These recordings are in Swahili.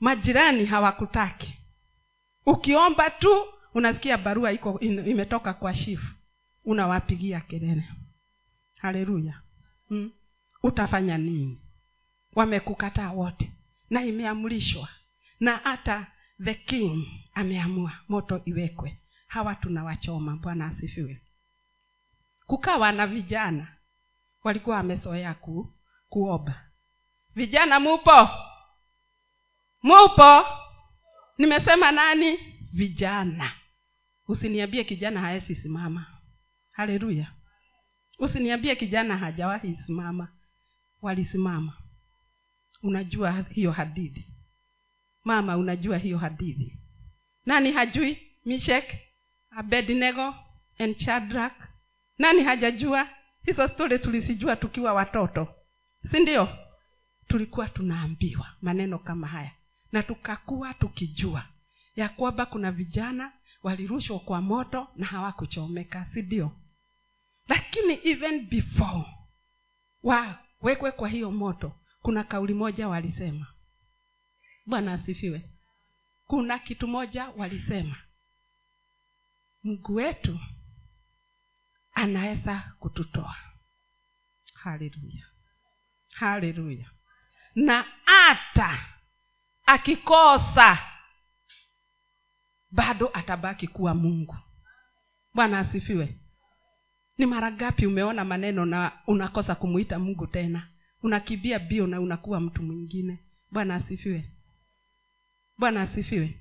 majirani hawakutaki. Ukiomba tu unasikia barua iko imetoka kwa shifu unawapigia kelele. Haleluya. Hmm? utafanya nini? Wamekukataa wote. Na imeamrishwa. Na hata the king ameamua moto iwekwe. Hawa tunawachoma. Bwana asifiwe. Kukawa na vijana. Walikuwa wamezoea ku, kuoba. Vijana mupo mupo nimesema nani? Vijana. Usiniambie kijana hayesisimama haleluya. Usiniambie kijana hajawahi simama. Walisimama. Unajua hiyo hadithi. Mama unajua hiyo hadithi. Nani hajui? Mishek abednego and chadrak nani hajajua? Hizo stori tulizijua tukiwa watoto. Si ndio? Tulikuwa tunaambiwa maneno kama haya na tukakuwa tukijua ya kwamba kuna vijana walirushwa kwa moto na hawakuchomeka si ndio? Lakini even before wawekwe kwa hiyo moto kuna kauli moja walisema. Bwana asifiwe. Kuna kitu moja walisema. Mguu wetu anaweza kututoa. Haleluya. Haleluya. Na hata akikosa bado atabaki kuwa mungu. Bwana asifiwe. Ni mara ngapi umeona maneno na unakosa kumuita mungu tena? Unakimbia bio na unakuwa mtu mwingine. Bwana asifiwe. Bwana asifiwe.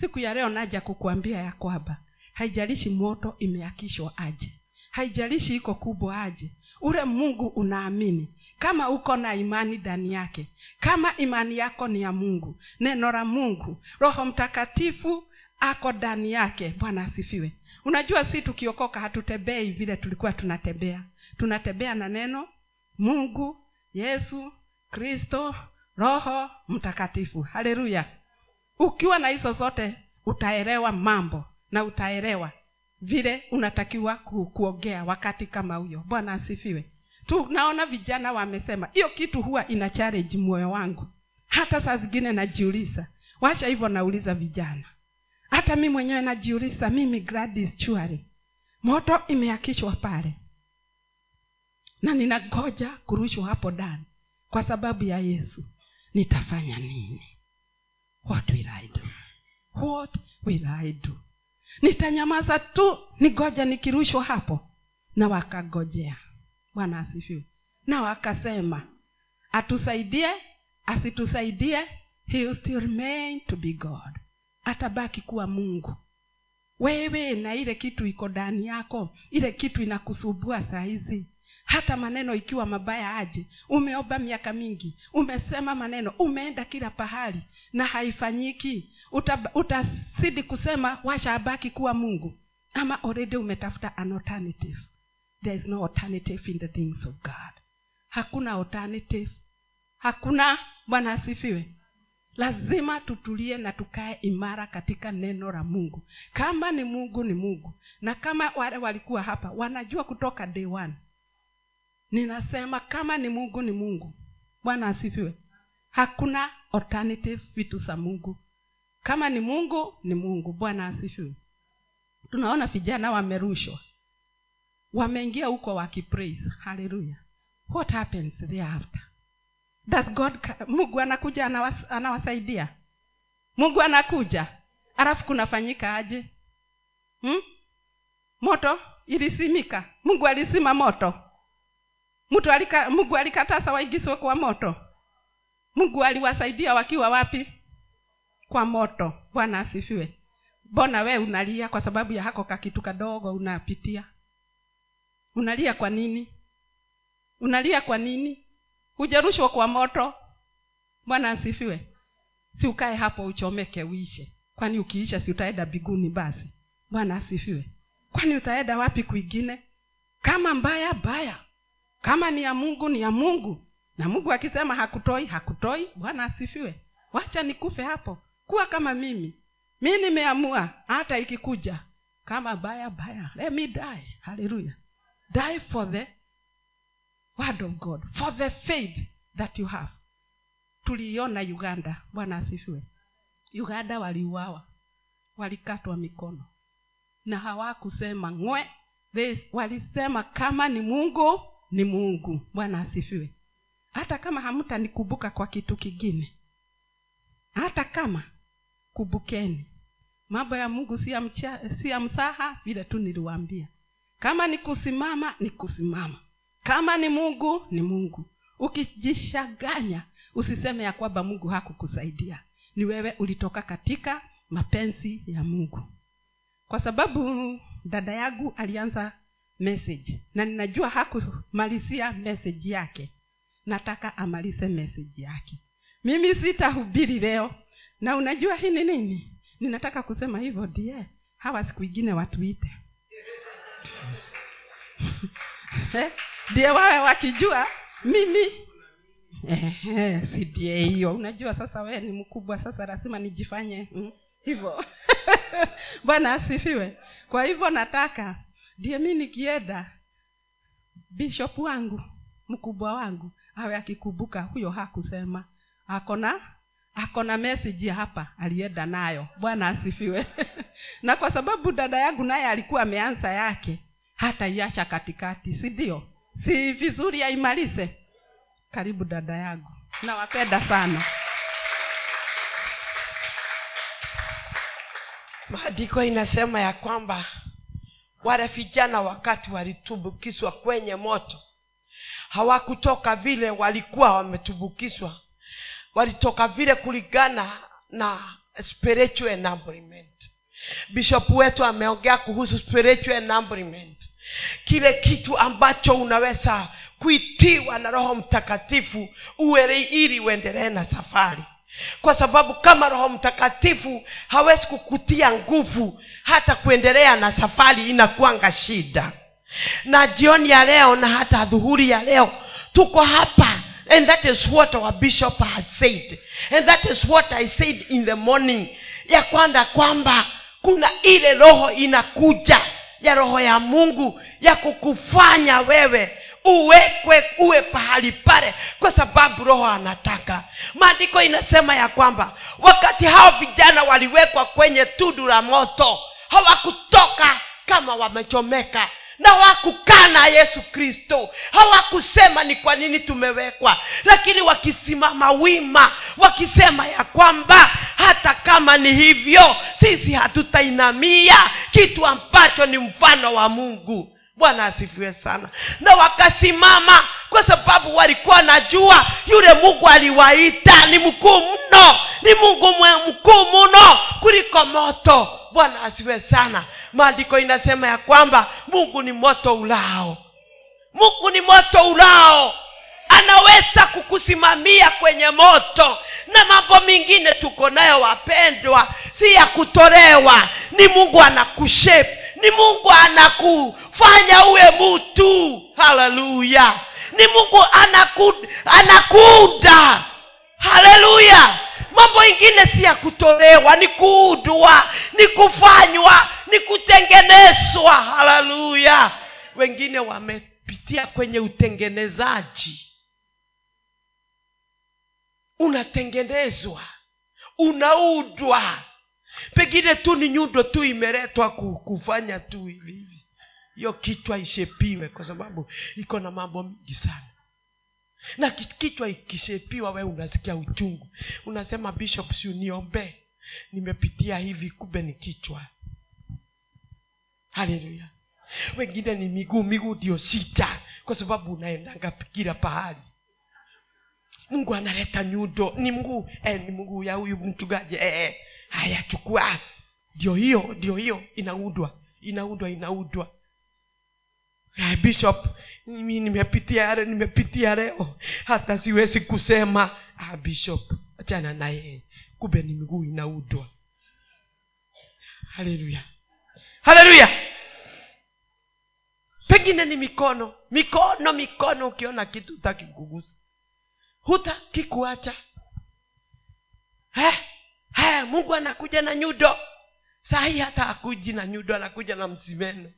Siku ya leo naja kukuambia ya kwamba haijalishi moto imeakishwa aje haijalishi iko kubwa aje ule mungu unaamini kama uko na imani ndani yake kama imani yako ni ya mungu neno la mungu roho mtakatifu ako ndani yake bwana asifiwe. Unajua si tukiokoka hatutembei vile tulikuwa tunatembea. Tunatembea na neno mungu yesu kristo roho mtakatifu. Haleluya. Ukiwa na hizo zote utaelewa mambo na utaelewa vile unatakiwa ku, kuongea wakati kama huyo. Bwana asifiwe tunaona vijana wamesema hiyo kitu huwa ina challenge moyo wangu. Hata saa zingine najiuliza wacha hivyo nauliza vijana. Hata mi mwenyewe najiuliza mimi Gladys Chuari. Moto imeakishwa pale. Na ninagoja kurushwa hapo ndani kwa sababu ya yesu. Nitafanya nini? What will I do? what will I do? nitanyamaza tu nigoja nikirushwa hapo. Na wakagojea bwana asifiwe. Nao akasema atusaidie asitusaidie he will still remain to be god. Atabaki kuwa mungu. Wewe na ile kitu iko ndani yako ile kitu inakusubua saa hizi. Hata maneno ikiwa mabaya aje umeomba miaka mingi umesema maneno umeenda kila pahali na haifanyiki Uta, utazidi kusema washa abaki kuwa mungu. Ama already umetafuta an alternative there is no alternative in the things of god. Hakuna alternative. Hakuna. Bwana asifiwe. Lazima tutulie na tukae imara katika neno la mungu. Kama ni mungu ni mungu. Na kama wale walikuwa hapa wanajua kutoka day one. Ninasema kama ni mungu ni mungu. Bwana asifiwe. Hakuna alternative vitu za mungu. Kama ni mungu ni mungu. Bwana asifiwe. Tunaona vijana wamerushwa wameingia huko wakipraise haleluya what happens thereafter? Does god mungu anakuja anawas, anawasaidia? Mungu anakuja. Alafu kunafanyika aje? Hmm? moto ilisimika. Mungu alisima moto. Mtu alika, mungu alikatasa waigiswe kwa moto. Mungu aliwasaidia wakiwa wapi? Kwa moto. Bwana asifiwe. Mbona we unalia kwa sababu ya hako kakitu kadogo unapitia unalia kwa nini? Unalia kwa nini? Hujarushwa kwa moto? Bwana asifiwe. Si ukae hapo uchomeke uishe. Kwani ukiisha si utaenda biguni basi? Bwana asifiwe. Kwani utaenda wapi kwingine? Kama mbaya mbaya. Kama ni ya mungu ni ya mungu. Na mungu akisema hakutoi hakutoi. Bwana asifiwe. Wacha nikufe hapo. Kuwa kama mimi. Mi nimeamua hata ikikuja. Kama baya baya let me die. Haleluya die for the word of god for the faith that you have. Tuliiona uganda bwana asifiwe. Uganda waliuawa walikatwa mikono. Na hawakusema ngwe walisema kama ni mungu ni mungu. Bwana asifiwe. Hata kama hamtanikumbuka kwa kitu kingine hata kama kumbukeni mambo ya mungu si ya msaha vile tu niliwaambia kama ni kusimama ni kusimama. Kama ni mungu ni mungu. Ukijishaganya usiseme ya kwamba mungu hakukusaidia. Ni wewe ulitoka katika mapenzi ya mungu. Kwa sababu dada yangu alianza message na ninajua hakumalizia message yake. Nataka amalize message yake. Mimi sitahubiri leo. Na unajua hii ni nini? Ninataka kusema hivyo die hawa siku ingine watuite ndiye wawe wakijua? Mimi. Eh, eh, si ndie hiyo. Unajua sasa wee ni mkubwa sasa lazima nijifanye mm, hivyo. Bwana asifiwe. Kwa hivyo nataka ndiye mi nikienda bishop wangu mkubwa wangu awe akikumbuka huyo hakusema. Akona akona meseji hapa alienda nayo. Bwana asifiwe. Na kwa sababu dada yangu naye alikuwa ameanza yake hata iacha katikati si ndio? Si vizuri aimalize karibu dada yangu. Nawapenda sana. Maandiko inasema ya kwamba wale vijana wakati walitumbukizwa kwenye moto hawakutoka vile walikuwa wametumbukizwa walitoka vile kulingana na spiritual bishop wetu ameongea kuhusu spiritual enablement kile kitu ambacho unaweza kuitiwa na roho mtakatifu uwe ili uendelee na safari. Kwa sababu kama roho mtakatifu hawezi kukutia nguvu hata kuendelea na safari inakuanga shida. Na jioni ya leo na hata dhuhuri ya leo tuko hapa and that is what our bishop has said and that is what i said in the morning. Ya kwanda kwamba kuna ile roho inakuja ya roho ya mungu ya kukufanya wewe uwekwe uwe pahali pale kwa sababu roho anataka. Maandiko inasema ya kwamba wakati hao vijana waliwekwa kwenye tundu la moto hawakutoka kama wamechomeka na wakukaa na yesu kristo. Hawakusema ni kwa nini tumewekwa lakini wakisimama wima wakisema ya kwamba hata kama ni hivyo sisi hatutainamia. Kitu ambacho ni mfano wa mungu. Bwana asifiwe sana. Na wakasimama kwa sababu walikuwa najua yule mungu aliwaita. Ni mkuu mno. Ni mungu mkuu mno kuliko moto. Bwana asifiwe sana. Maandiko inasema ya kwamba mungu ni moto ulao. Mungu ni moto ulao anaweza kukusimamia kwenye moto. Na mambo mengine tuko nayo wapendwa si ya kutolewa. Ni mungu anakushape ni mungu anakufanya uwe mutu haleluya! Ni mungu anaku, anakuuda haleluya! Mambo ingine si ya kutolewa ni kuudwa ni kufanywa ni kutengenezwa haleluya! Wengine wamepitia kwenye utengenezaji unatengenezwa unaudwa. Pengine tu ni nyundo tu imeletwa kufanya tu hivi hivi. Hiyo kichwa ishepiwe kwa sababu iko na mambo mingi sana. Na kichwa ikishepiwa we unasikia uchungu. Unasema bishop si uniombee nimepitia hivi kumbe ni kichwa. Haleluya wengine ni miguu miguu ndio sita kwa sababu unaendanga kila pahali mungu analeta nyudo ni mguu. Eh, ni mguu ya huyu mchungaji. Eh, eh. haya ndio hiyo ndio hiyo. Inaudwa inaudwa inaudwa eh, bishop mi nimepitia yale nimepitia leo. Hata siwezi kusema. Ah, bishop achana na yeye. Ni miguu inaudwa haleluya haleluya pengine ni mikono. Mikono mikono. Ukiona kitu utaki kugusa hutaki kuacha. Mungu anakuja na nyudo sahii hata akuji na nyudo anakuja na msimeno.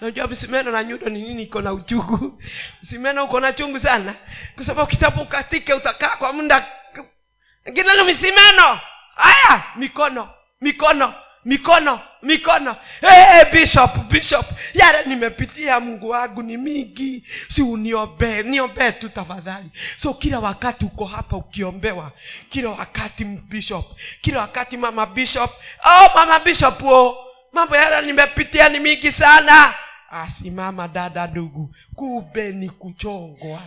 Najua msimeno na nyudo ni nini? Iko na uchungu. Msimeno uko na chungu sana. Kwa sababu kitabu katike utakaa kwa muda. Ngine ni misimeno haya mikono mikono mikono mikono. Hey, bishop bishop. Yale nimepitia mungu wangu ni mingi. Si uniombee niombee tu tafadhali. So kila wakati uko hapa ukiombewa kila wakati bishop kila wakati mama bishop. Oh mama bishop oh mambo yale nimepitia ni mingi sana. Asimama dada ndugu. Kube ni kuchongwa.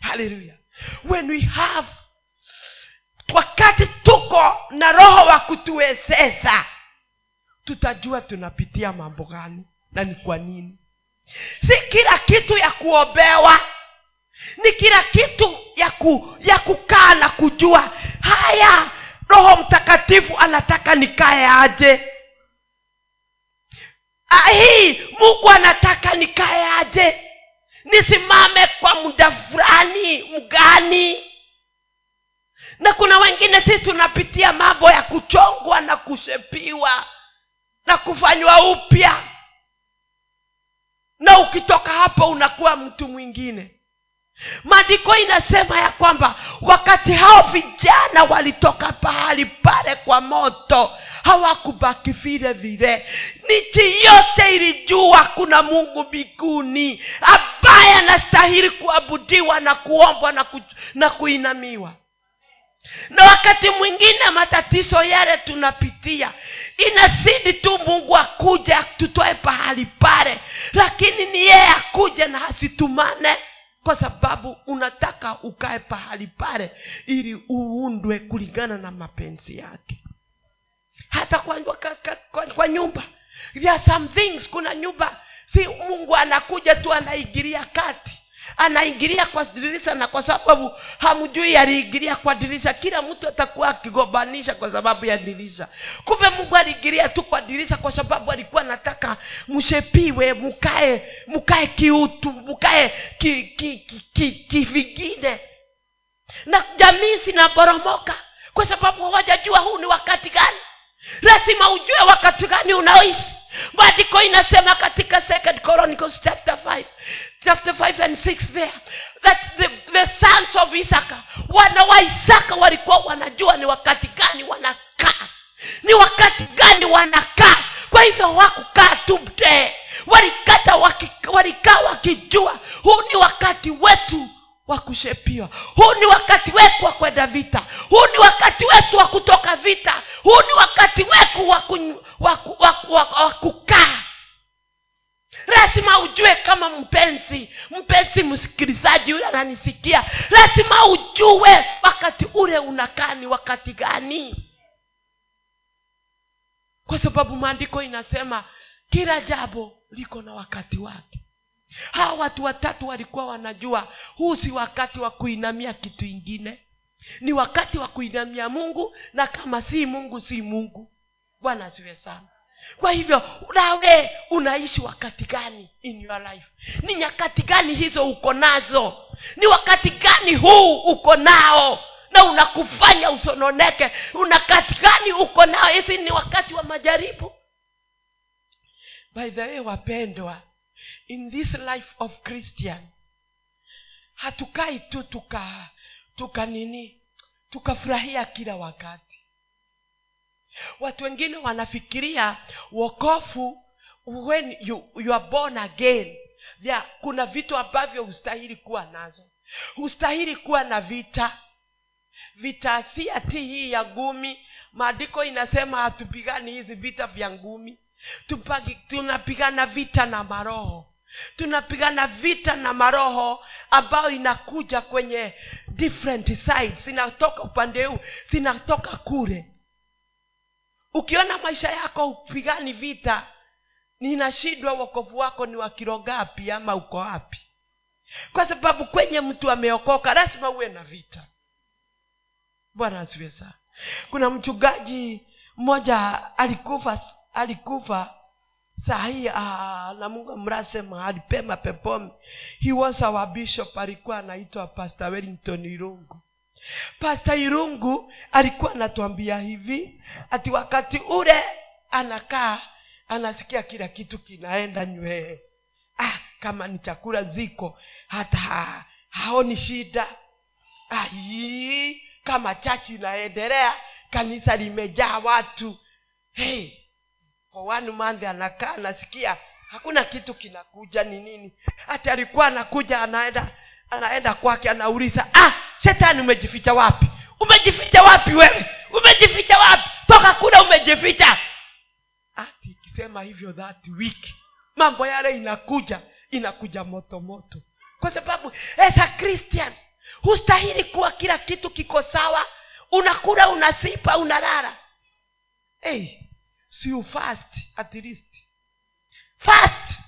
Haleluya when we have wakati tuko na roho wa kutuwezesha tutajua tunapitia mambo gani na ni kwa nini. Si kila kitu ya kuombewa ni kila kitu ya ku, ya kukaa na kujua haya roho mtakatifu anataka nikae aje? Ah, hii mungu anataka nikae aje? Nisimame kwa muda fulani mgani na kuna wengine sisi tunapitia mambo ya kuchongwa na kushepiwa na kufanywa upya. Na ukitoka hapo unakuwa mtu mwingine. Maandiko inasema ya kwamba wakati hao vijana walitoka pahali pale kwa moto hawakubaki vile vile. Nchi yote ilijua kuna mungu mbinguni ambaye anastahili kuabudiwa na kuombwa na, ku, na kuinamiwa na wakati mwingine matatizo yale tunapitia inasidi tu mungu akuja tutoe pahali pale lakini ni yeye akuje na asitumane kwa sababu unataka ukae pahali pale ili uundwe kulingana na mapenzi yake. Hata kwa, kwa, kwa, kwa nyumba. There are some things kuna nyumba si mungu anakuja tu anaingilia kati anaingilia kwa dirisha na kwa sababu hamjui aliingilia kwa dirisha. Kila mtu atakuwa akigombanisha kwa sababu ya dirisha. Kumbe mungu aliingilia tu kwa dirisha kwa sababu alikuwa anataka mshepiwe mkae mkae kiutu mkae kivingine ki, ki, ki, ki na jamii zinaporomoka kwa sababu hawajajua huu ni wakati gani. Lazima ujue wakati gani unaoishi. Maandiko inasema katika second chronicles chapter 5 chapter 5 and 6 there that the, the sons of isaka wana wa isaka walikuwa wanajua ni wakati gani wanakaa. Ni wakati gani wanakaa. Kwa hivyo wakukaa tu mtee walikata walikaa wakijua huu ni wakati wetu wa kushepiwa. Huu ni wakati wetu wa kwenda vita. Huu ni wakati wetu wa kutoka vita. Huu ni wakati wetu wa kukaa lazima ujue kama mpenzi mpenzi msikilizaji yule ananisikia. Lazima ujue wakati ule unakaa ni wakati gani. Kwa sababu maandiko inasema kila jambo liko na wakati wake. Hawa watu watatu walikuwa wanajua huu si wakati wa kuinamia kitu ingine. Ni wakati wa kuinamia mungu na kama si mungu si mungu. Bwana asiwe sana kwa hivyo nawe unaishi wakati gani in your life? Ni nyakati gani hizo uko nazo? Ni wakati gani huu uko nao? Na unakufanya usononeke. Unakati gani uko nao? Hizi ni wakati wa majaribu. By the way wapendwa in this life of christian hatukai tu tuka tuka nini tukafurahia kila wakati watu wengine wanafikiria wokofu when you, you are born again. Ya, kuna vitu ambavyo hustahili kuwa nazo. Hustahili kuwa na vita. Vita si ati hii ya ngumi. Maandiko inasema hatupigani hizi vita vya ngumi. Tunapigana vita na maroho. Tunapigana vita na maroho ambayo inakuja kwenye different sides. Zinatoka upande huu zinatoka kule ukiona maisha yako upigani vita ninashindwa wokovu wako ni wa kirogapi ama uko wapi. Kwa sababu kwenye mtu ameokoka lazima uwe na vita. Bwana asiwe kuna mchungaji mmoja alikufa alikufa sahii na mungu amrase mahali pema he was our bishop alikuwa anaitwa pastor wellington irungu pastor irungu alikuwa anatuambia hivi ati wakati ule anakaa anasikia kila kitu kinaenda nywee ah, kama ni chakula ziko hata ha, haoni shida. Ai, kama chachi inaendelea kanisa limejaa watu. Hey, for one month anakaa anasikia hakuna kitu kinakuja ni nini? Hati alikuwa anakuja anaenda anaenda kwake anauliza ah shetani umejificha wapi? Umejificha wapi wewe? Umejificha wapi? Toka kule umejificha. Ati ikisema hivyo that week mambo yale inakuja inakuja moto moto. Kwa sababu as christian hustahili kuwa kila kitu kiko sawa. Unakula unasipa unalala. Hey, siu fast at least. Fast!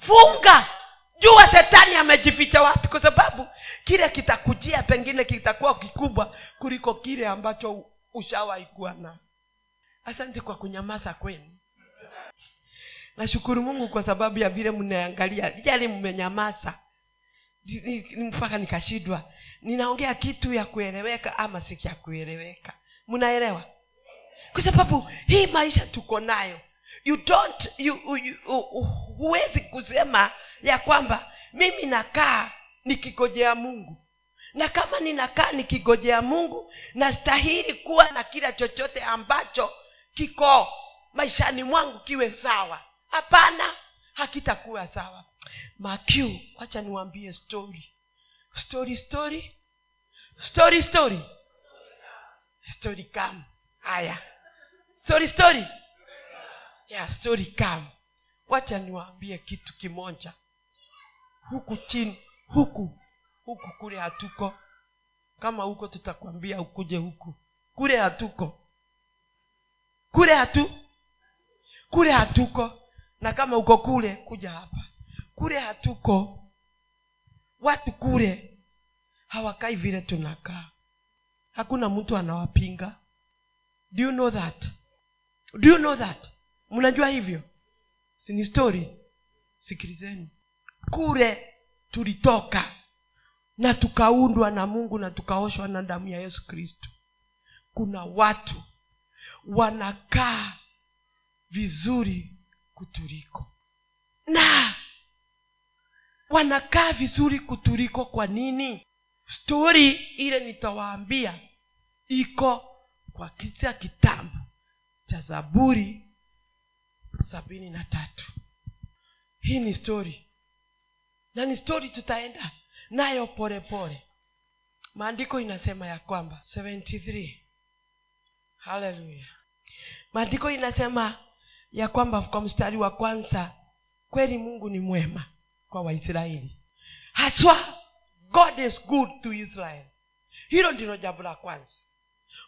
Funga jua shetani amejificha wapi? Kwa sababu kile kitakujia pengine kitakuwa kikubwa kuliko kile ambacho ushawaikuwa na asante kwa kunyamaza kwenu. Nashukuru mungu kwa sababu ya vile mnaangalia jali mmenyamaza. Mpaka nikashidwa ninaongea kitu ya kueleweka ama si ya kueleweka. Mnaelewa? Kwa sababu hii maisha tuko nayo you don't you, you, you, huwezi kusema ya kwamba mimi nakaa nikigojea mungu. Na kama ninakaa nikigojea mungu nastahili kuwa na kila chochote ambacho kiko maishani mwangu kiwe sawa. Hapana hakitakuwa sawa. Makiu wacha niwambie story. Story story. Story story. Story kam haya. Story story yeah, story kam wacha niwaambie kitu kimoja. Huku chini huku huku kule hatuko. Kama huko tutakwambia ukuje huku. Kule hatuko. Kule hatu kule hatuko. Na kama uko kule kuja hapa. Kule hatuko. Watu kule hawakai vile tunakaa. Hakuna mtu anawapinga. Do you know that? Do you know that mnajua hivyo? Sini story. Sikilizeni. Kule tulitoka na tukaundwa na mungu na tukaoshwa na damu ya yesu kristo. Kuna watu wanakaa vizuri kutuliko. Na wanakaa vizuri kutuliko kwa nini? Stori ile nitawaambia iko kwa kisa kitambo cha zaburi sabini na tatu. Hii ni stori na ni stori tutaenda nayo polepole maandiko inasema ya kwamba 73 haleluya maandiko inasema ya kwamba kwa mstari wa kwanza kweli mungu ni mwema kwa waisraeli. Haswa god is good to israel. Hilo ndilo jambo la kwanza.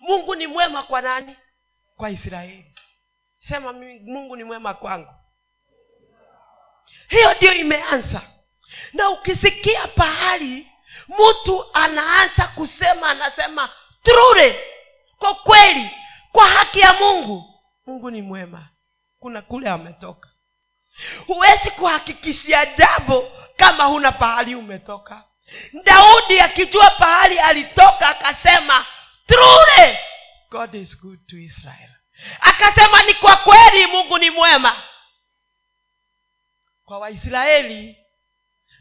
Mungu ni mwema kwa nani? Kwa israeli sema mungu ni mwema kwangu. Hiyo ndio imeanza. Na ukisikia pahali mtu anaanza kusema anasema trure kwa kweli kwa haki ya mungu mungu ni mwema. Kuna kule ametoka. Huwezi kuhakikishia jambo kama huna pahali umetoka. Daudi akijua pahali alitoka akasema trure god is good to israel akasema ni kwa kweli mungu ni mwema kwa waisraeli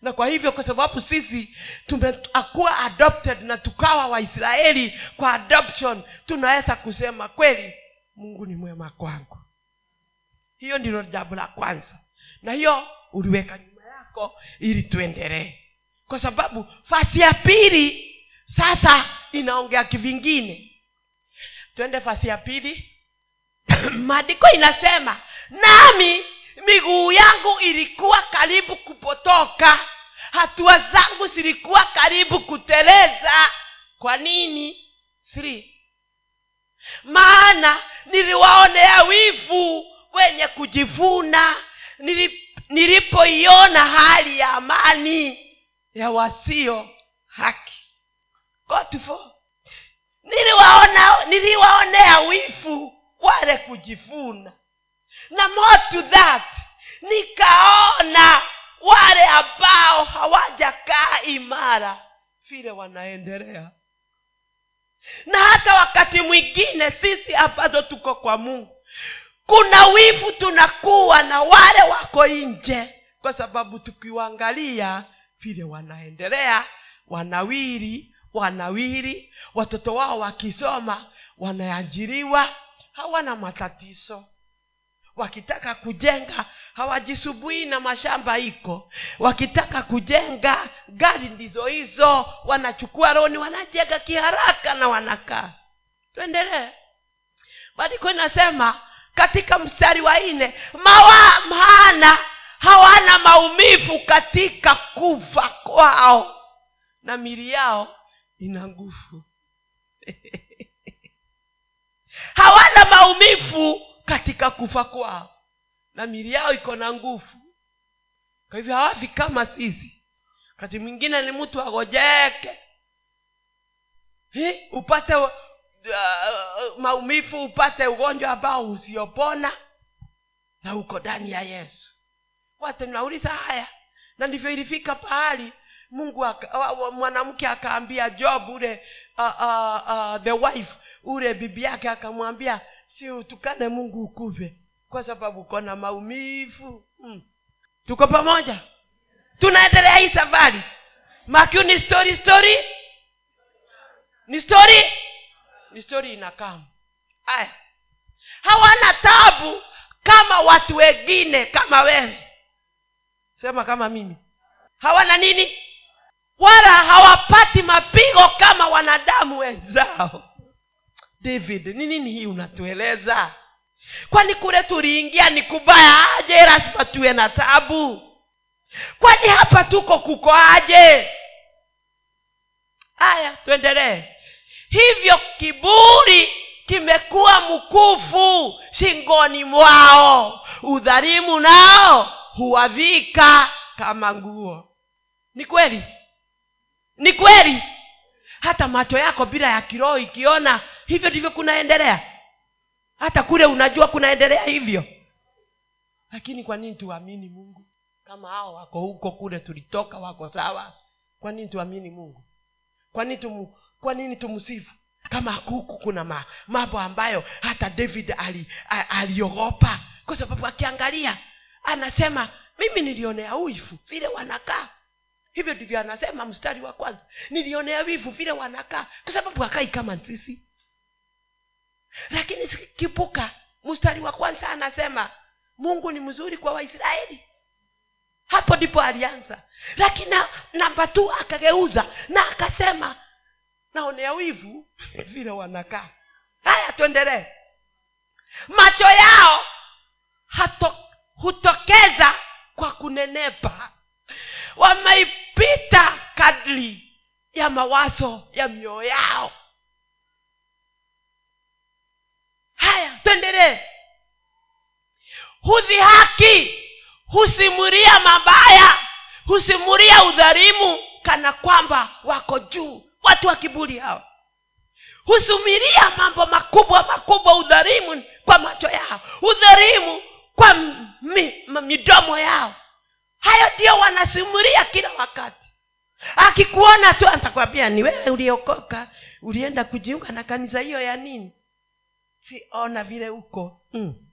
na kwa hivyo kwa sababu sisi tumekuwa adopted na tukawa waisraeli kwa adoption tunaweza kusema kweli mungu ni mwema kwangu. Hiyo ndilo jambo la kwanza. Na hiyo uliweka nyuma yako ili tuendelee. Kwa sababu fasi ya pili sasa inaongea kivingine. Twende fasi ya pili maandiko inasema nami miguu yangu ilikuwa karibu kupotoka hatua zangu zilikuwa karibu kuteleza. Kwa nini? Three. maana niliwaonea wivu wenye kujivuna nilipoiona hali ya amani ya wasio haki. Niliwaona niliwaonea wivu wale kujivuna na more to that nikaona wale ambao hawajakaa imara vile wanaendelea. Na hata wakati mwingine sisi ambazo tuko kwa mungu kuna wivu tunakuwa na wale wako nje kwa sababu tukiwaangalia vile wanaendelea wanawiri wanawiri watoto wao wakisoma wanaajiriwa hawana matatizo. Wakitaka kujenga hawajisubui na mashamba iko. Wakitaka kujenga gari ndizo hizo. Wanachukua roni wanajenga kiharaka na wanakaa. Tuendelee. Maandiko inasema katika mstari wa nne mawa maana hawana maumivu katika kufa kwao. Na mili yao ina nguvu hawana maumivu katika kufa kwao. Na mili yao iko na nguvu. Kwa hivyo hawafi kama sisi. Wakati mwingine ni mtu agojeke upate uh, maumivu upate ugonjwa ambao usiopona na uko ndani ya yesu. Watu nauliza haya. Na ndivyo ilifika pahali mungu mwanamke akaambia job ule uh, uh, uh, the wife ule bibi yake akamwambia si utukane mungu ukuve kwa sababu uko na maumivu. Mm. tuko pamoja? Tunaendelea hii safari? Makiu ni story story? Ni story? Ni story inakama aya. Hawana tabu kama watu wengine kama wewe. Sema kama mimi. Hawana nini? Wala hawapati mapigo kama wanadamu wenzao david ni nini hii unatueleza? Kwani kule tuliingia ni kubaya aje? Lazima tuwe na tabu. Kwani hapa tuko kuko aje? Haya tuendelee. Hivyo kiburi kimekuwa mkufu shingoni mwao. Udhalimu nao huwavika kama nguo. Ni kweli? Ni kweli? Hata macho yako bila ya kiroho ikiona hivyo ndivyo kunaendelea. Hata kule unajua kunaendelea hivyo. Lakini kwa nini tuamini mungu? Kama hao wako huko kule tulitoka wako sawa. Kwa nini tuamini mungu? Kwa nini tumu, kwa nini tumsifu kama huku kuna ma, mambo ambayo hata david ali, aliogopa. Kwa sababu akiangalia anasema mimi nilionea wivu vile wanakaa. Hivyo ndivyo anasema mstari wa kwanza. Nilionea wivu vile wanakaa. Kwa sababu akai kama sisi lakini kipuka. Mstari wa kwanza anasema mungu ni mzuri kwa waisraeli. Hapo ndipo alianza. Lakini na- namba tu akageuza na akasema naonea wivu vile wanakaa. Haya tuendelee. Macho yao hato, hutokeza kwa kunenepa. Wameipita kadri ya mawazo ya mioyo yao haya tuendelee. Hudhihaki husimuria mabaya husimuria udharimu kana kwamba wako juu watu wa kiburi hao. Husumiria mambo makubwa makubwa udharimu kwa macho yao udharimu kwa mi, midomo yao. Hayo ndio wanasimuria kila wakati. Akikuona tu atakwambia ni wewe uliokoka ulienda kujiunga na kanisa hiyo ya nini siona vile huko mm.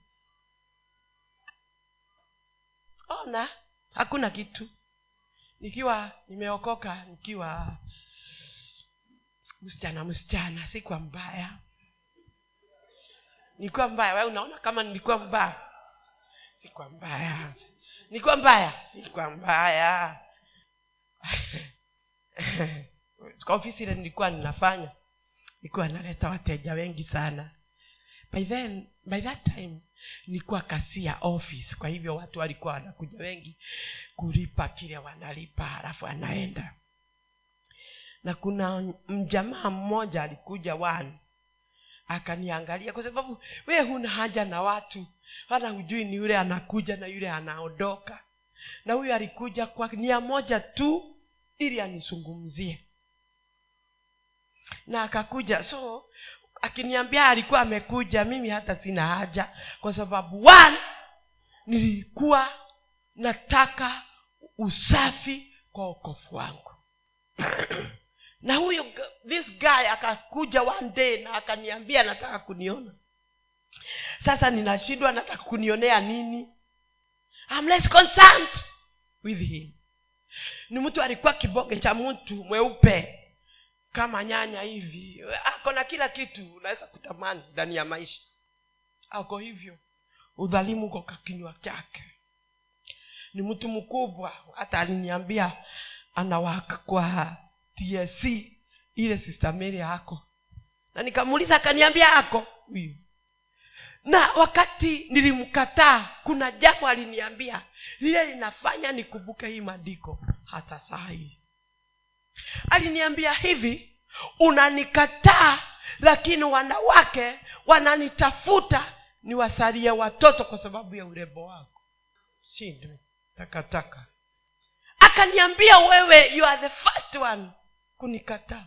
ona hakuna kitu. Nikiwa nimeokoka nikiwa msichana msichana sikuwa mbaya. Nilikuwa mbaya. We unaona kama nilikuwa mbaya? Sikuwa mbaya. Nilikuwa mbaya? Sikuwa mbaya. Kwa ofisi ile nilikuwa ninafanya nilikuwa naleta wateja wengi sana by then by that time nilikuwa kasia office. Kwa hivyo watu walikuwa wanakuja wengi kulipa kile wanalipa halafu anaenda. Na kuna mjamaa mmoja alikuja one akaniangalia kwa sababu wee huna haja na watu hana hujui ni yule anakuja na yule anaondoka. Na huyu alikuja kwa nia moja tu ili anizungumzie. Na akakuja so akiniambia alikuwa amekuja mimi hata sina haja. Kwa sababu one nilikuwa nataka usafi kwa ukofu wangu. Na huyu this guy akakuja one day na akaniambia nataka kuniona. Sasa ninashindwa nataka kunionea nini? I'm less concerned with him. Ni mtu alikuwa kibonge cha mtu mweupe kama nyanya hivi. Ako na kila kitu unaweza kutamani ndani ya maisha. Ako hivyo. Udhalimu uko kakinywa chake. Ni mtu mkubwa hata aliniambia anawaka kwa tsc ile sistameri ako. Na nikamuuliza akaniambia ako. Huyu. Na wakati nilimkataa kuna jambo aliniambia. Lile linafanya nikumbuke hii maandiko hata saa hii aliniambia hivi unanikataa lakini wanawake wananitafuta niwasalie watoto kwa sababu ya urembo wako. Shindwe takataka. Akaniambia wewe you are the first one kunikataa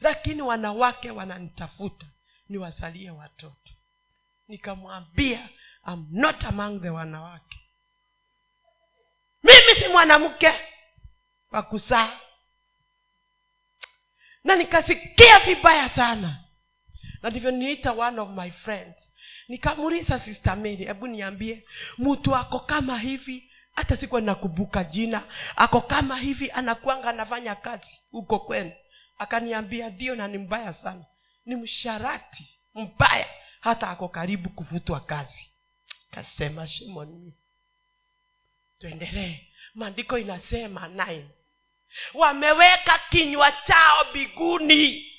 lakini wanawake wananitafuta niwasalie watoto. Nikamwambia I'm not among the wanawake. Mimi si mwanamke wa kusaa na nikasikia vibaya sana. Na ndivyo niita one of my friends. Nikamuuliza sister mary hebu niambie mtu ako kama hivi hata sikuwa nakubuka jina ako kama hivi anakwanga anafanya kazi huko kwenu? Akaniambia ndio na ni mbaya sana. Ni msharati mbaya hata ako karibu kuvutwa kazi. Kasema shimoni tuendelee. Maandiko inasema nine wameweka kinywa chao biguni.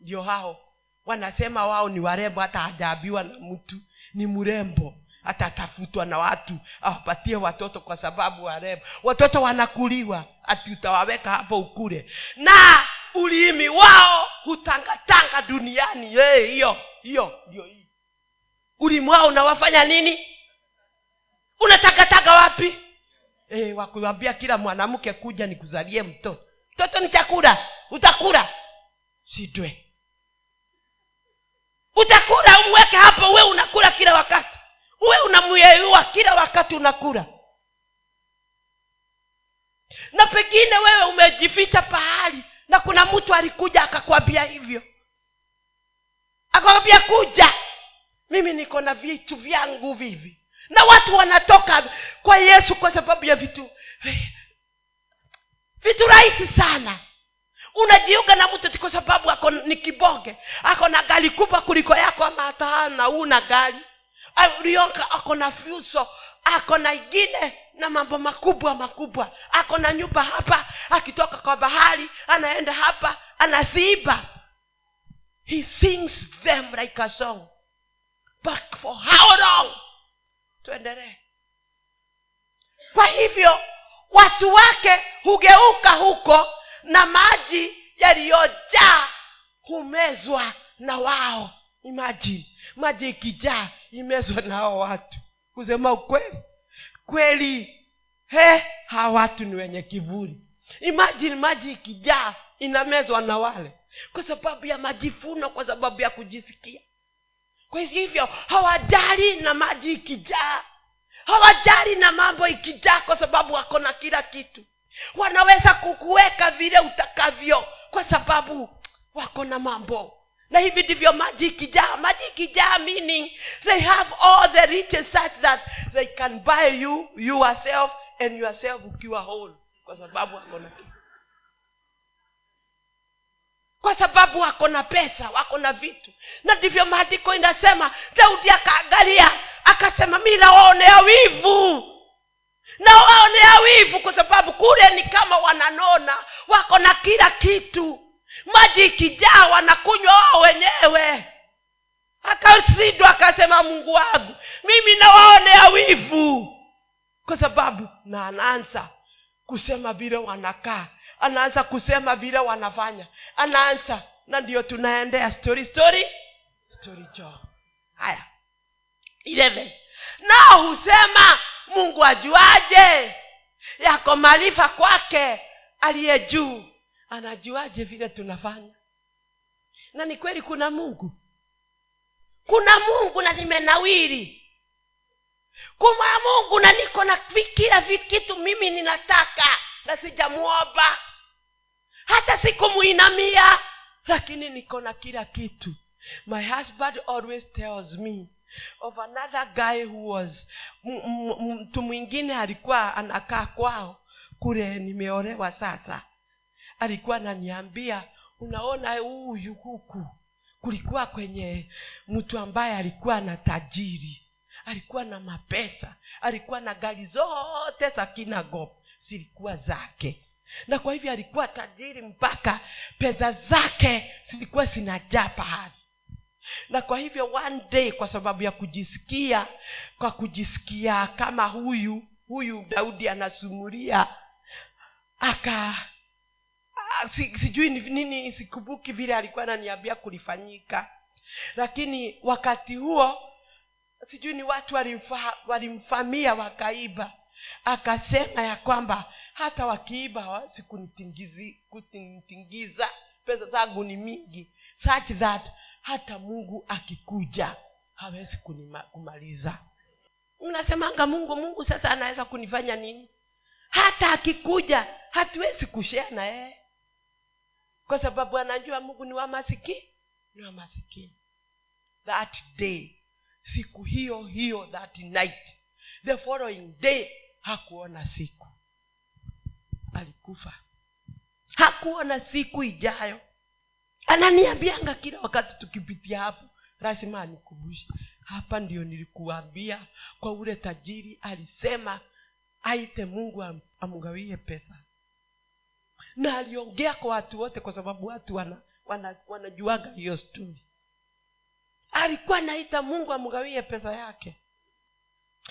Ndio hao. Wanasema wao ni warembo hata hajaabiwa na mtu. Ni mrembo. Hata na watu awapatie watoto kwa sababu warembo. Watoto wanakuliwa ati utawaweka hapo ukule. Na ulimi wao hutangatanga duniani. Hey, hiyo hiyo ndio hii. Ulimi wao unawafanya nini? Unatangatanga wapi e, wakuambia kila mwanamke kuja nikuzalie mtoto mtoto ni chakula utakula. Sidwe. Utakula umweke hapo uwe unakula kila wakati. Uwe unamyeyua kila wakati unakula. Na pengine wewe umejificha pahali na kuna mtu alikuja akakwambia hivyo. Akakwambia kuja. Mimi niko na vitu vyangu vivi na watu wanatoka kwa yesu kwa sababu ya vitu vitu rahisi sana. Unajiunga na mtu kwa sababu ako ni kiboge ako na gari kubwa kuliko yako ama hata hana una gari. Rionka ako na fyuso ako na ingine na mambo makubwa makubwa. Ako na nyumba hapa akitoka kwa bahari anaenda hapa anasiiba he sings them like a song. But for how long tuendelee. Kwa hivyo watu wake hugeuka huko na maji yaliyojaa humezwa na wao. Imagine maji. Ikijaa imezwa na hao watu. Kusema ukweli? Kweli he hawa watu ni wenye kivuli. Imagine maji ikijaa inamezwa na wale. Kwa sababu ya majifuno kwa sababu ya kujisikia kwa hivyo hawajali na maji ikijaa. Hawajali na mambo ikijaa kwa sababu wako na kila kitu. Wanaweza kukuweka vile utakavyo kwa sababu wako na mambo. Na hivi ndivyo maji ikijaa. Maji ikijaa meaning they have all the riches such that they can buy you yourself and yourself ukiwa whole kwa sababu wako na kitu kwa sababu wako na pesa wako na vitu. Na ndivyo maandiko inasema daudi akaangalia akasema mi nawaonea wivu. Nawaonea wivu kwa sababu kule ni kama wananona wako na kila kitu. Maji ikijaa wanakunywa wao wenyewe. Akasidwa akasema mungu wangu mimi nawaonea wivu. Kwa sababu na anaanza kusema vile wanakaa anaanza kusema vile wanafanya. Anaanza na ndio tunaendea story story story jo haya. 11 nao husema mungu ajuaje? Yako maarifa kwake aliye juu. Anajuaje vile tunafanya? Na ni kweli kuna mungu. Kuna mungu na nimenawiri. Kuna mungu na niko na kila kitu mimi ninataka na sijamuomba hata sikumuinamia. Lakini niko na kila kitu. My husband always tells me of another guy who was mtu mwingine alikuwa anakaa kwao kule nimeolewa sasa. Alikuwa ananiambia unaona huyu huku kulikuwa kwenye mtu ambaye alikuwa na tajiri. Alikuwa na mapesa. Alikuwa na gari zote za kinago zilikuwa zake na kwa hivyo alikuwa tajiri mpaka pesa zake zilikuwa zinajaa pahali. Na kwa hivyo one day kwa sababu ya kujisikia kwa kujisikia kama huyu huyu daudi anasumulia aka ah, si, sijui nini sikumbuki vile alikuwa ananiambia kulifanyika. Lakini wakati huo sijui ni watu walimfa, walimfamia wakaiba akasema ya kwamba hata wakiiba hawawezi kunitingizi- kunitingiza pesa zangu ni mingi. Such that hata mungu akikuja hawezi kunima, kumaliza. Mnasemanga mungu mungu sasa anaweza kunifanya nini? Hata akikuja hatuwezi kushea na yeye. Kwa sababu anajua mungu ni wa masikini ni wa masikini. That day siku hiyo hiyo that night the following day hakuona siku. Alikufa. Hakuona siku ijayo. Ananiambianga kila wakati tukipitia hapo lazima anikumbushe. Hapa ndio nilikuambia kwa ule tajiri alisema aite mungu am, amgawie pesa. Na aliongea kwa watu wote kwa sababu watu wana, wana, wanajuaga hiyo stori alikuwa naita mungu amgawie pesa yake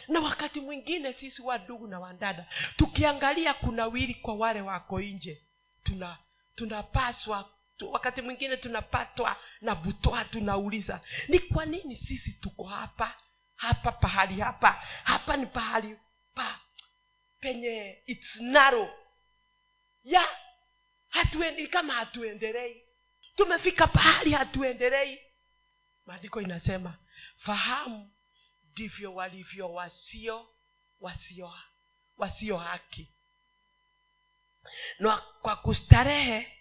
na wakati mwingine sisi wadugu na wandada tukiangalia kuna wili kwa wale wako nje tuna tunapaswa tu, wakati mwingine tunapatwa na butwa tunauliza ni kwa nini sisi tuko hapa? Hapa pahali hapa hapa ni pahali pa penye its narrow. Ya hatuendi kama hatuendelei. Tumefika pahali hatuendelei. Maandiko inasema fahamu ndivyo walivyo wasio wasio wasio haki. Na kwa kustarehe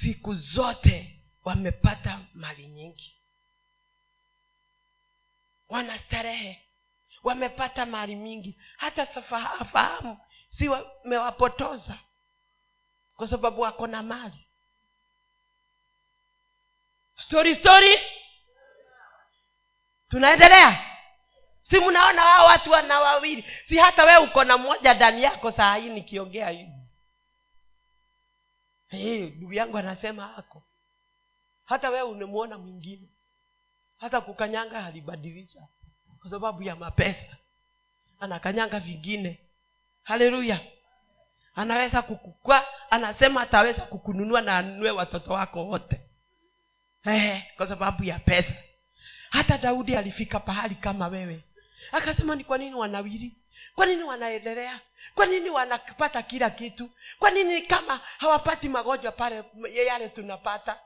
siku zote wamepata mali nyingi. Wanastarehe wamepata mali mingi. Hata safahafahamu si wamewapotoza kwa sababu wako na mali. Story story. Tunaendelea si mnaona wao watu wana wawili si hata we uko na mmoja ndani yako saa hii nikiongea hivi. Hey, ndugu yangu anasema ako hata wee unemwona mwingine. Hata kukanyanga alibadilisha kwa sababu ya mapesa. Anakanyanga vingine. Haleluya. Anaweza kukukwa anasema ataweza kukununua na anunue watoto wako wote. Eh, kwa sababu ya pesa. Hata daudi alifika pahali kama wewe akasema ni kwa nini wanawili kwa nini wanaendelea? Kwa nini wanapata kila kitu? Kwa nini kama hawapati magonjwa pale yale tunapata?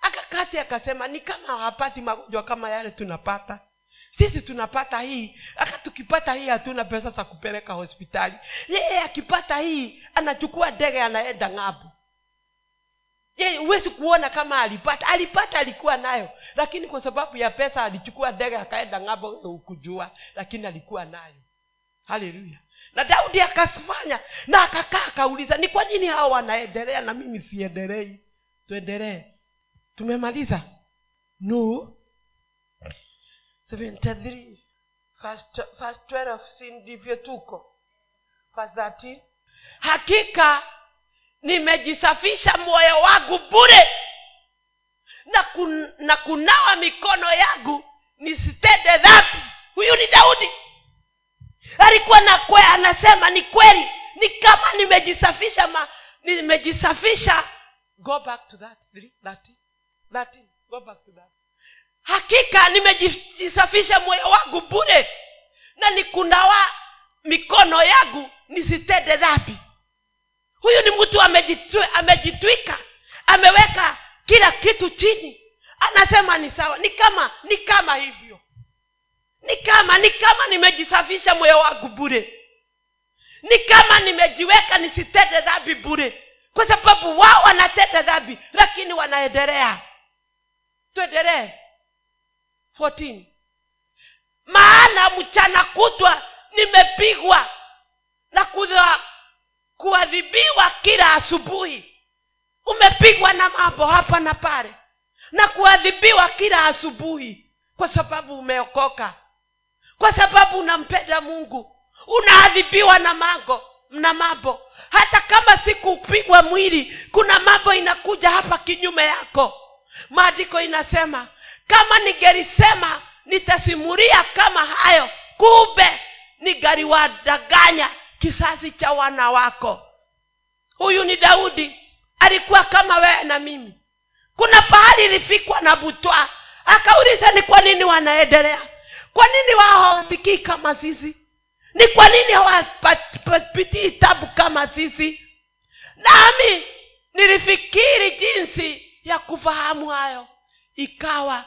Akakati akasema ni kama hawapati magonjwa kama yale tunapata. Sisi tunapata hii. Aka tukipata hii hatuna pesa za kupeleka hospitali. Yeye akipata hii anachukua ndege anaenda ng'ambo yeye huwezi kuona kama alipata. Alipata alikuwa nayo. Lakini kwa sababu ya pesa alichukua ndege akaenda ng'ambo ukujua lakini alikuwa nayo. Haleluya. Na daudi akasifanya na akakaa akauliza ni kwa nini hao wanaendelea na mimi siendelei tuendelee. Tumemaliza. No. 73 verse 12 si ndivyo tuko? Verse 13 hakika nimejisafisha moyo wangu bure. Na, kun, na kunawa mikono yangu nisitende dhambi. Huyu ni daudi. Alikuwa na kwe anasema ni kweli. Ni kama nimejisafisha ma, nimejisafisha. Go back to that 13, 13, go back to that. Hakika nimejisafisha moyo wangu bure. Na nikunawa mikono yangu nisitende dhambi huyu ni mtu amejitwika ameweka kila kitu chini. Anasema ni sawa. Ni kama ni kama hivyo. Ni kama ni kama nimejisafisha moyo wangu bure. Ni kama nimejiweka nisitete dhambi bure. Kwa sababu wao wanateta dhambi lakini wanaendelea. Tuendelee. 14 maana mchana kutwa nimepigwa na kudha- kuadhibiwa kila asubuhi. Umepigwa na mambo hapa na pale na kuadhibiwa kila asubuhi kwa sababu umeokoka kwa sababu unampenda mungu. Unaadhibiwa na mango na mambo. Hata kama sikupigwa mwili kuna mambo inakuja hapa kinyume yako. Maandiko inasema kama ningelisema nitasimulia kama hayo. Kumbe ningaliwadanganya kizazi cha wana wako. Huyu ni daudi. Alikuwa kama wewe na mimi. Kuna pahali ilifikwa na butwa. Akauliza ni kwa nini wanaendelea? Kwa nini wao hawasikii kama sisi? Ni kwa nini hawapitii tabu kama sisi? Nami nilifikiri jinsi ya kufahamu hayo. Ikawa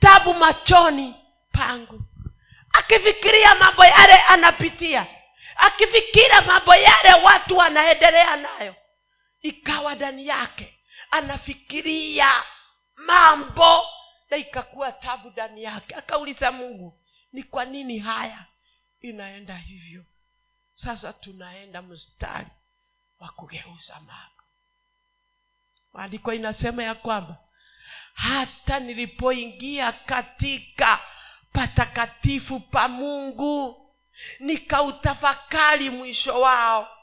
tabu machoni pangu. Akifikiria mambo yale anapitia akifikiria mambo yale watu wanaendelea nayo ikawa ndani yake anafikiria mambo na ikakuwa tabu ndani yake. Akauliza mungu ni kwa nini haya inaenda hivyo? Sasa tunaenda mstari wa kugeuza mambo. Maandiko inasema ya kwamba hata nilipoingia katika patakatifu pa mungu nikautafakari mwisho wao.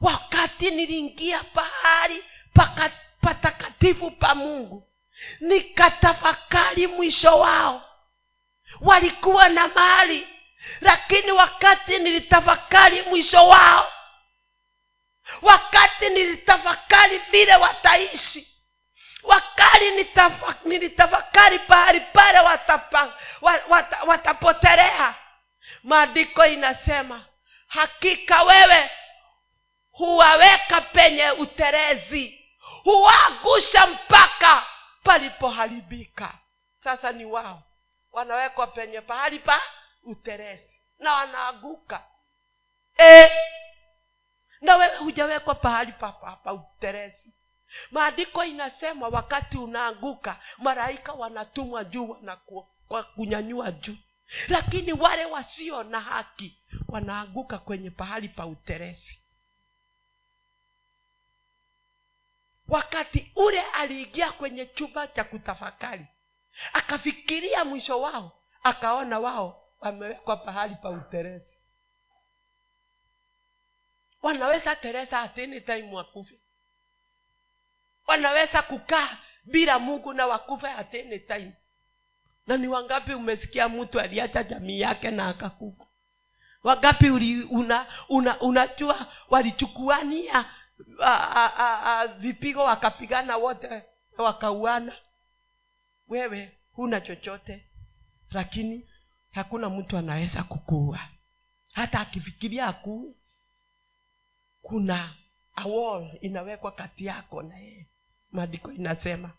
Wakati niliingia pahali patakatifu pa mungu nikatafakari mwisho wao. Walikuwa na mali lakini wakati nilitafakari mwisho wao wakati nilitafakari vile wataishi wakati nitafa, nilitafakari pahali pale watapa, wat, maandiko inasema hakika wewe huwaweka penye uterezi huwagusha mpaka palipoharibika. Sasa ni wao wanawekwa penye pahali pa uterezi na wanaaguka. E, na wewe hujawekwa pahali pa, pa, pa uterezi maandiko inasema wakati unaanguka maraika wanatumwa juu na kunyanyua juu. Lakini wale wasio na haki wanaanguka kwenye pahali pa uteresi. Wakati ule aliingia kwenye chumba cha kutafakari akafikiria mwisho wao akaona wao wamewekwa pahali pa uteresi. Wanaweza teresa atini time wakufe wanaweza kukaa bila mungu na wakufe atini time. Na ni wangapi umesikia mtu aliacha jamii yake na akakufa? Wangapi uli, una, una, unajua walichukuania vipigo wakapigana wote wakauana? Wewe huna chochote lakini hakuna mtu anaweza kukuua hata akifikiria akuu kuna awol inawekwa kati yako na yeye maandiko inasema.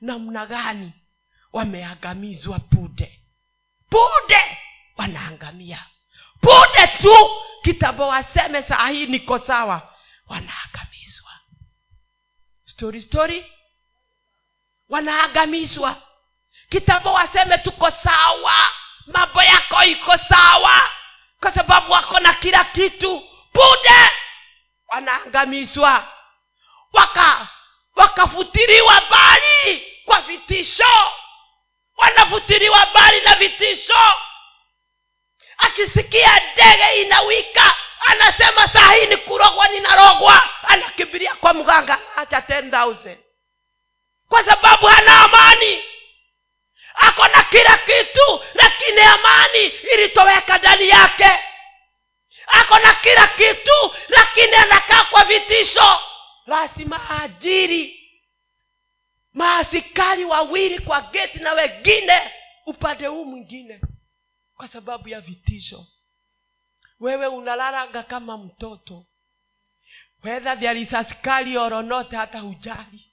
Namna gani wameangamizwa pude pude wanaangamia. Pude tu kitambo waseme saa hii niko sawa wanaangamizwa. Story story. Wanaangamizwa. Kitambo waseme tuko sawa mambo yako iko sawa kwa sababu wako na kila kitu. Pude wanaangamizwa. Waka wakafutiliwa bali kwa vitisho. Wanafutiriwa bali na vitisho. Akisikia ndege inawika anasema saa hii ni kurogwa ninarogwa. Anakimbilia kwa mganga acha 10000 kwa sababu hana amani. Ako na kila kitu lakini amani ilitoweka ndani yake. Ako na kila kitu lakini anakaa kwa vitisho lazima ajiri. Maasikari wawili kwa geti na wengine upande huu mwingine. Kwa sababu ya vitisho. Wewe unalalaga kama mtoto. Wedha vya risasikali oronote hata hujali.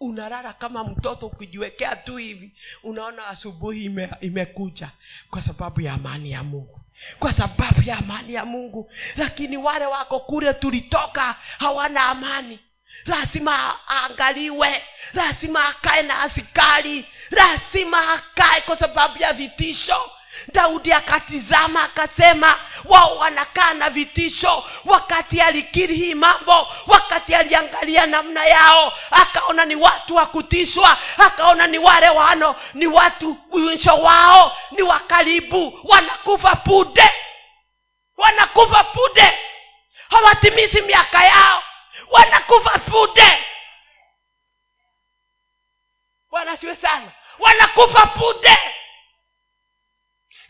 Unalala kama mtoto ukijiwekea tu hivi. Unaona asubuhi ime, imekuja. Kwa sababu ya amani ya mungu kwa sababu ya amani ya mungu. Lakini wale wako kule tulitoka hawana amani. Lazima aangaliwe. Lazima akae na asikari lazima akae kwa sababu ya vitisho daudi akatizama akasema wao wanakaa na vitisho. Wakati alikiri hii mambo wakati aliangalia namna yao akaona ni watu wa kutishwa akaona ni wale wano ni watu mwisho wao ni wakaribu wanakufa pude wanakufa pude hawatimizi miaka yao wanakufa pude bwana siwe sana. Wanakufa pude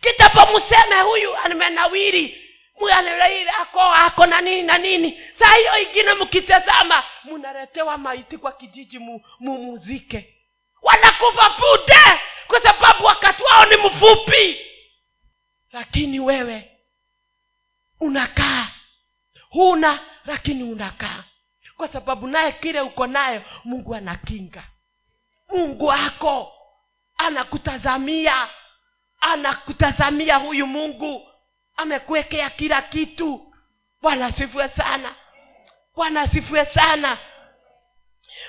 kitapo mseme huyu amenawiri. Mwanawiri ako ako na nini na nini. Saa hiyo ingine mkitazama mnaletewa maiti kwa kijiji mu, mumuzike wanakufa pude kwa sababu wakati wao ni mfupi. Lakini wewe unakaa. Huna lakini unakaa. Kwa sababu naye kile uko nayo mungu anakinga. Mungu ako anakutazamia anakutazamia huyu mungu. Amekuwekea kila kitu. Bwana asifue sana. Bwana asifue sana.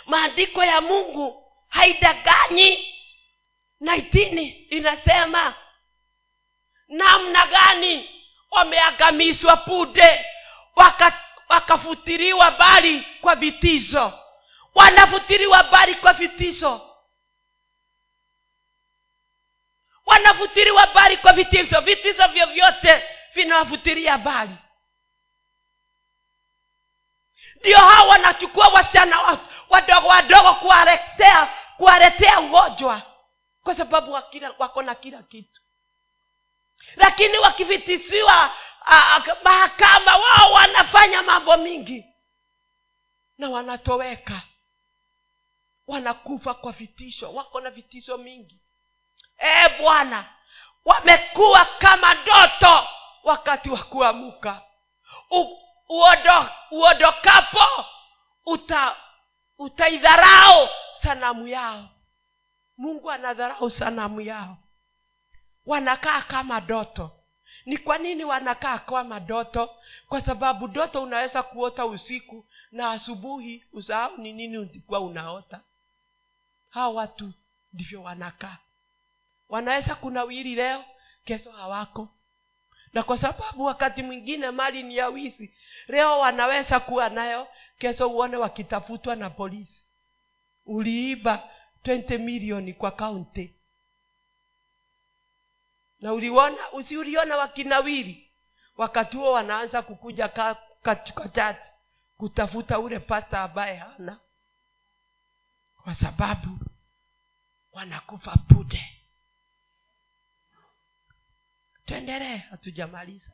Maandiko ya mungu haidaganyi naitini inasema namna gani wameagamizwa pude waka, bali kwa vitizo. Wanafutiriwa bali kwa vitisho wanafutiriwa bali kwa vitisho vitisho vyovyote vinawavutiria bali ndio hao wanachukua wasichana wadogo wadogo kuwaletea kuwaletea ugonjwa kwa sababu wako na kila kitu. Lakini wakivitisiwa mahakama wao wanafanya mambo mingi na wanatoweka. Wanakufa kwa vitisho wako na vitisho mingi ee bwana wamekuwa kama ndoto wakati wa kuamuka. Uodo, uodokapo uta utaidharau sanamu yao. Mungu anadharau sanamu yao. Wanakaa kama doto ni kwa nini wanakaa kama doto kwa sababu doto unaweza kuota usiku na asubuhi usahau ni nini ulikuwa unaota. Hawa watu ndivyo wanakaa wanaweza kunawiri leo kesho hawako. Na kwa sababu wakati mwingine mali ni ya wizi leo wanaweza kuwa nayo kesho uone wakitafutwa na polisi. Uliiba 20 milioni kwa kaunti. Na uliona usiuliona wakinawiri wakati huo wanaanza kukuja katika kutafuta ule pasta ambaye hana. Kwa sababu wanakufa pude tuendelee hatujamaliza.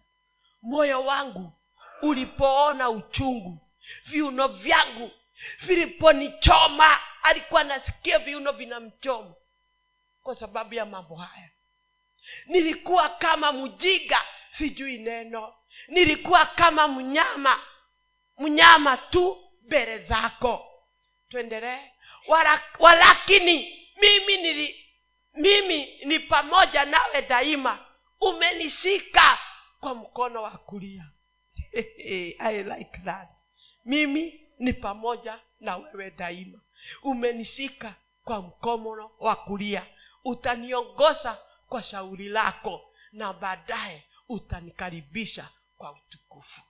Moyo wangu ulipoona uchungu viuno vyangu viliponichoma alikuwa nasikia viuno vinamchoma kwa sababu ya mambo haya. Nilikuwa kama mjiga sijui neno. Nilikuwa kama mnyama mnyama tu mbele zako. Tuendelee. Walakini mimi nili mimi ni pamoja nawe daima umenishika kwa mkono wa kulia. I like that. Mimi ni pamoja na wewe daima. Umenishika kwa mkono wa kulia. Utaniongoza kwa shauri lako na baadaye utanikaribisha kwa utukufu.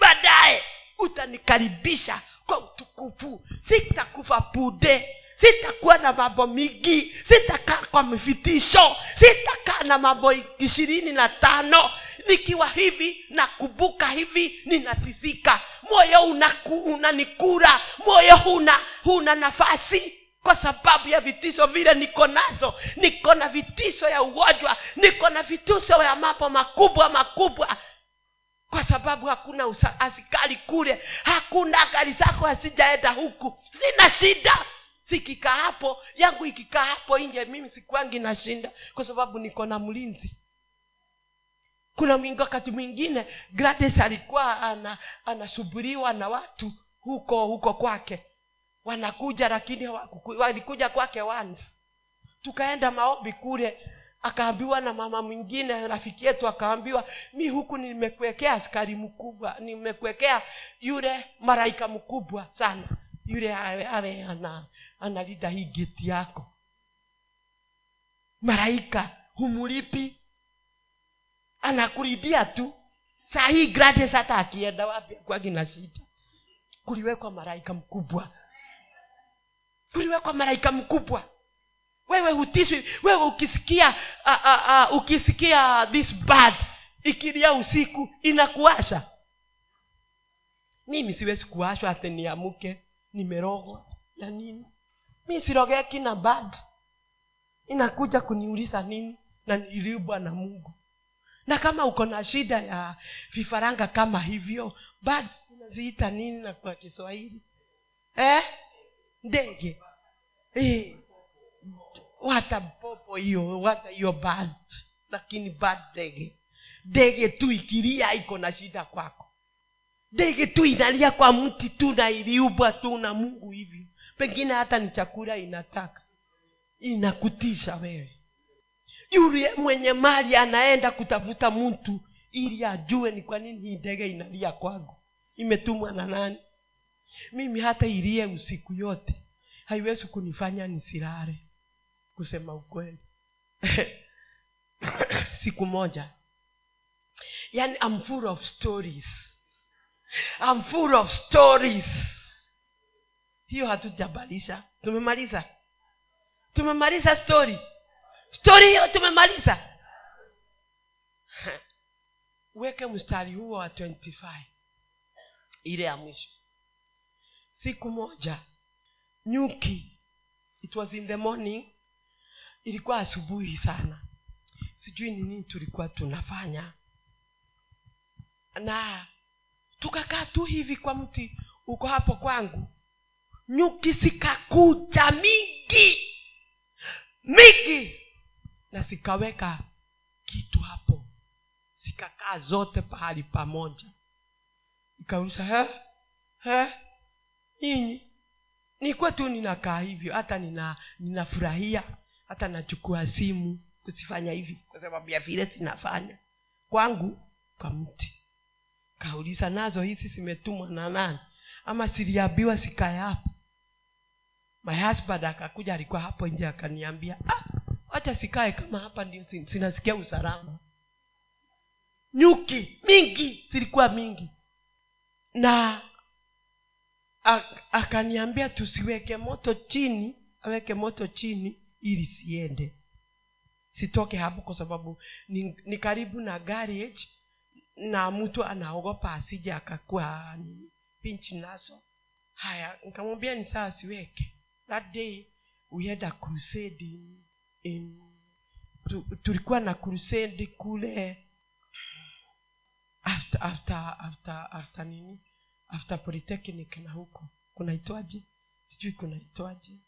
Baadaye utanikaribisha kwa utukufu. Sitakufa pude sitakuwa na mambo mingi. Sitakaa kwa mvitisho. Sitakaa na mambo ishirini na tano. Nikiwa hivi nakumbuka hivi ninatisika moyo unanikura. Una moyo huna huna nafasi. Kwa sababu ya vitisho vile niko nazo. Niko na vitisho ya ugonjwa. Niko na vitisho ya mambo makubwa makubwa. Kwa sababu hakuna usa, askari kule. Hakuna gari zako hazijaenda huku. Sina shida sikikaa hapo yangu ikikaa hapo nje mimi sikuangi nashinda kwa sababu niko na mlinzi. Kuna mwingi wakati mwingine gladys alikuwa ana, anasubiriwa na watu huko huko kwake. Wanakuja lakini walikuja kwake once. Tukaenda maombi kule akaambiwa na mama mwingine rafiki yetu akaambiwa mi huku nimekuwekea askari mkubwa nimekuwekea yule maraika mkubwa sana yule awe, ana hii geti yako. Malaika humulipi. Anakulibia tu. Saa hii gratis hata akienda wapi kwagi na shida. Kuliwekwa malaika mkubwa. Kuliwekwa malaika mkubwa. Wewe hutishwi wewe ukisikia uh, uh, uh, ukisikia this bad ikilia usiku inakuasha mimi siwezi kuashwa ate niamuke nimerogwa. Ya nini? Mi sirogeki na bad. Inakuja kuniuliza nini? Na niliubwa na mungu. Na kama uko na shida ya vifaranga kama hivyo bad unaziita nini na kwa kiswahili? Eh? ndege. Eh. wata popo hiyo wata hiyo bad. Lakini bad ndege. Ndege tu ikilia iko na shida kwako ndege tu inalia kwa mti tu na iliubwa tu na mungu hivyo pengine hata ni chakula inataka. Inakutisha wewe. Yule mwenye mali anaenda kutafuta mtu ili ajue ni kwa nini hii ndege inalia kwangu. Imetumwa na nani? Mimi hata ilie usiku yote. Haiwezi kunifanya nisilale. Kusema ukweli. Siku moja. Yani I'm full of stories I'm full of stories. Hiyo hatujabalisha. Tumemaliza. Tumemaliza story. Story hiyo tumemaliza. Weke mstari huo wa 25 ile ya mwisho. Siku moja nyuki it was in the morning ilikuwa asubuhi sana. Sijui ni nini tulikuwa tunafanya. Na tukakaa tu hivi kwa mti uko hapo kwangu. Nyuki zikakuja mingi mingi. Na zikaweka kitu hapo. Zikakaa zote pahali pamoja. Ikauliza nyinyi nikuwa tu ninakaa hivyo hata nina ninafurahia hata nachukua simu kusifanya hivi kwa sababu ya vile sinafanya kwangu kwa mti kauliza nazo hizi zimetumwa na nani? Ama siliambiwa sikae hapo. My husband akakuja alikuwa hapo nje akaniambia ah, sikae kama hapa ndio sinasikia usalama. Nyuki mingi zilikuwa mingi. Na akaniambia tusiweke moto chini aweke moto chini ili siende sitoke hapo kwa sababu ni, ni karibu na garage na mtu anaogopa asije akakuwa pinchi nazo. Haya nikamwambia ni saa siweke. That day we had a crusade in, in tu, tulikuwa na crusade kule after after after after nini? After polytechnic na huko. Kunaitwaje? Sijui kunaitwaje.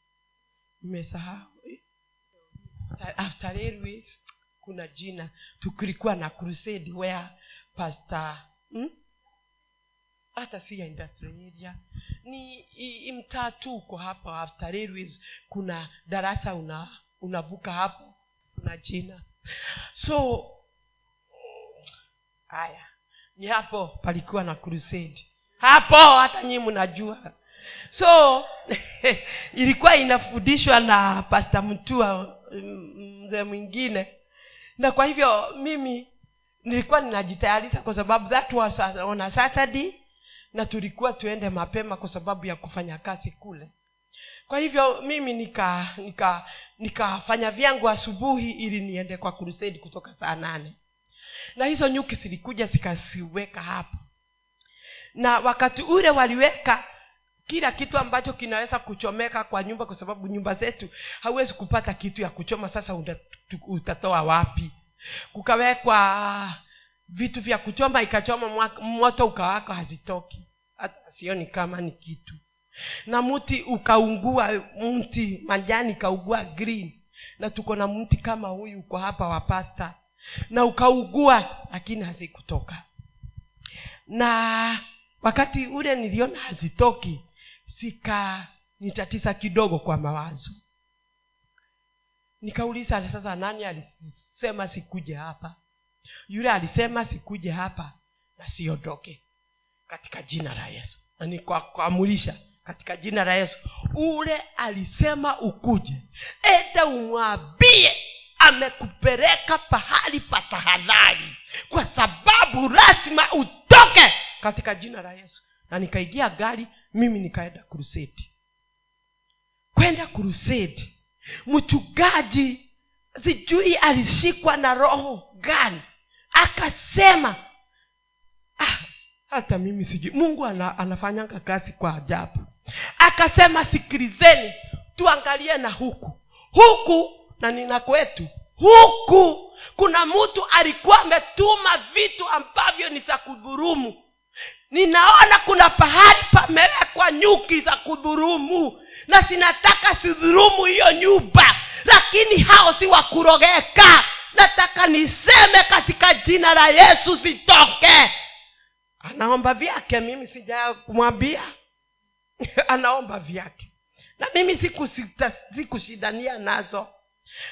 Nimesahau. After railways kuna jina. Tukilikuwa na crusade where pastor. Hmm? hata si ya industrial ni mtaa tu uko hapa after railways kuna darasa una unavuka hapo kuna jina. So haya ni hapo palikuwa na crusade. Hapo hata nyii mnajua. So ilikuwa inafundishwa na pasta mtua mzee mwingine. Na kwa hivyo mimi nilikuwa ninajitayarisha kwa sababu that was on a saturday na tulikuwa tuende mapema kwa sababu ya kufanya kazi kule. Kwa hivyo mimi nika nika nikafanya vyangu asubuhi ili niende kwa crusade kutoka saa nane. Na hizo nyuki zilikuja zikaziweka hapo. Na wakati ule waliweka kila kitu ambacho kinaweza kuchomeka kwa nyumba kwa sababu nyumba zetu hauwezi kupata kitu ya kuchoma. Sasa utatoa wapi kukawekwa vitu vya kuchoma ikachoma moto ukawaka hazitoki. Hata sioni kama ni kitu. Na mti ukaungua mti majani ikaugua green. Na tuko na mti kama huyu uko hapa wa pasta. Na ukaugua lakini hazikutoka. Na wakati ule niliona hazitoki sika nitatiza kidogo kwa mawazo. Nikauliza sasa nani alisema sikuje hapa. Yule alisema sikuje hapa na siondoke katika jina la yesu. Na nikakamulisha katika jina la yesu. Ule alisema ukuje enda umwambie amekupeleka pahali pa tahadhari kwa sababu lazima utoke katika jina la yesu. Na nikaingia gari mimi nikaenda krusedi kwenda krusedi mchungaji sijui alishikwa na roho gani. Akasema ah, hata mimi sijui. Mungu ana, anafanyanga kazi kwa ajabu. Akasema sikilizeni tuangalie na huku. Huku na nina kwetu. Huku kuna mtu alikuwa ametuma vitu ambavyo ni za kudhurumu ninaona kuna pahali pamewekwa nyuki za kudhurumu. Na sinataka sidhurumu hiyo nyumba. Lakini hao si wakurogeka nataka niseme katika jina la yesu sitoke. Anaomba vyake mimi sija kumwambia anaomba vyake. Na mimi sikusita sikushidania nazo.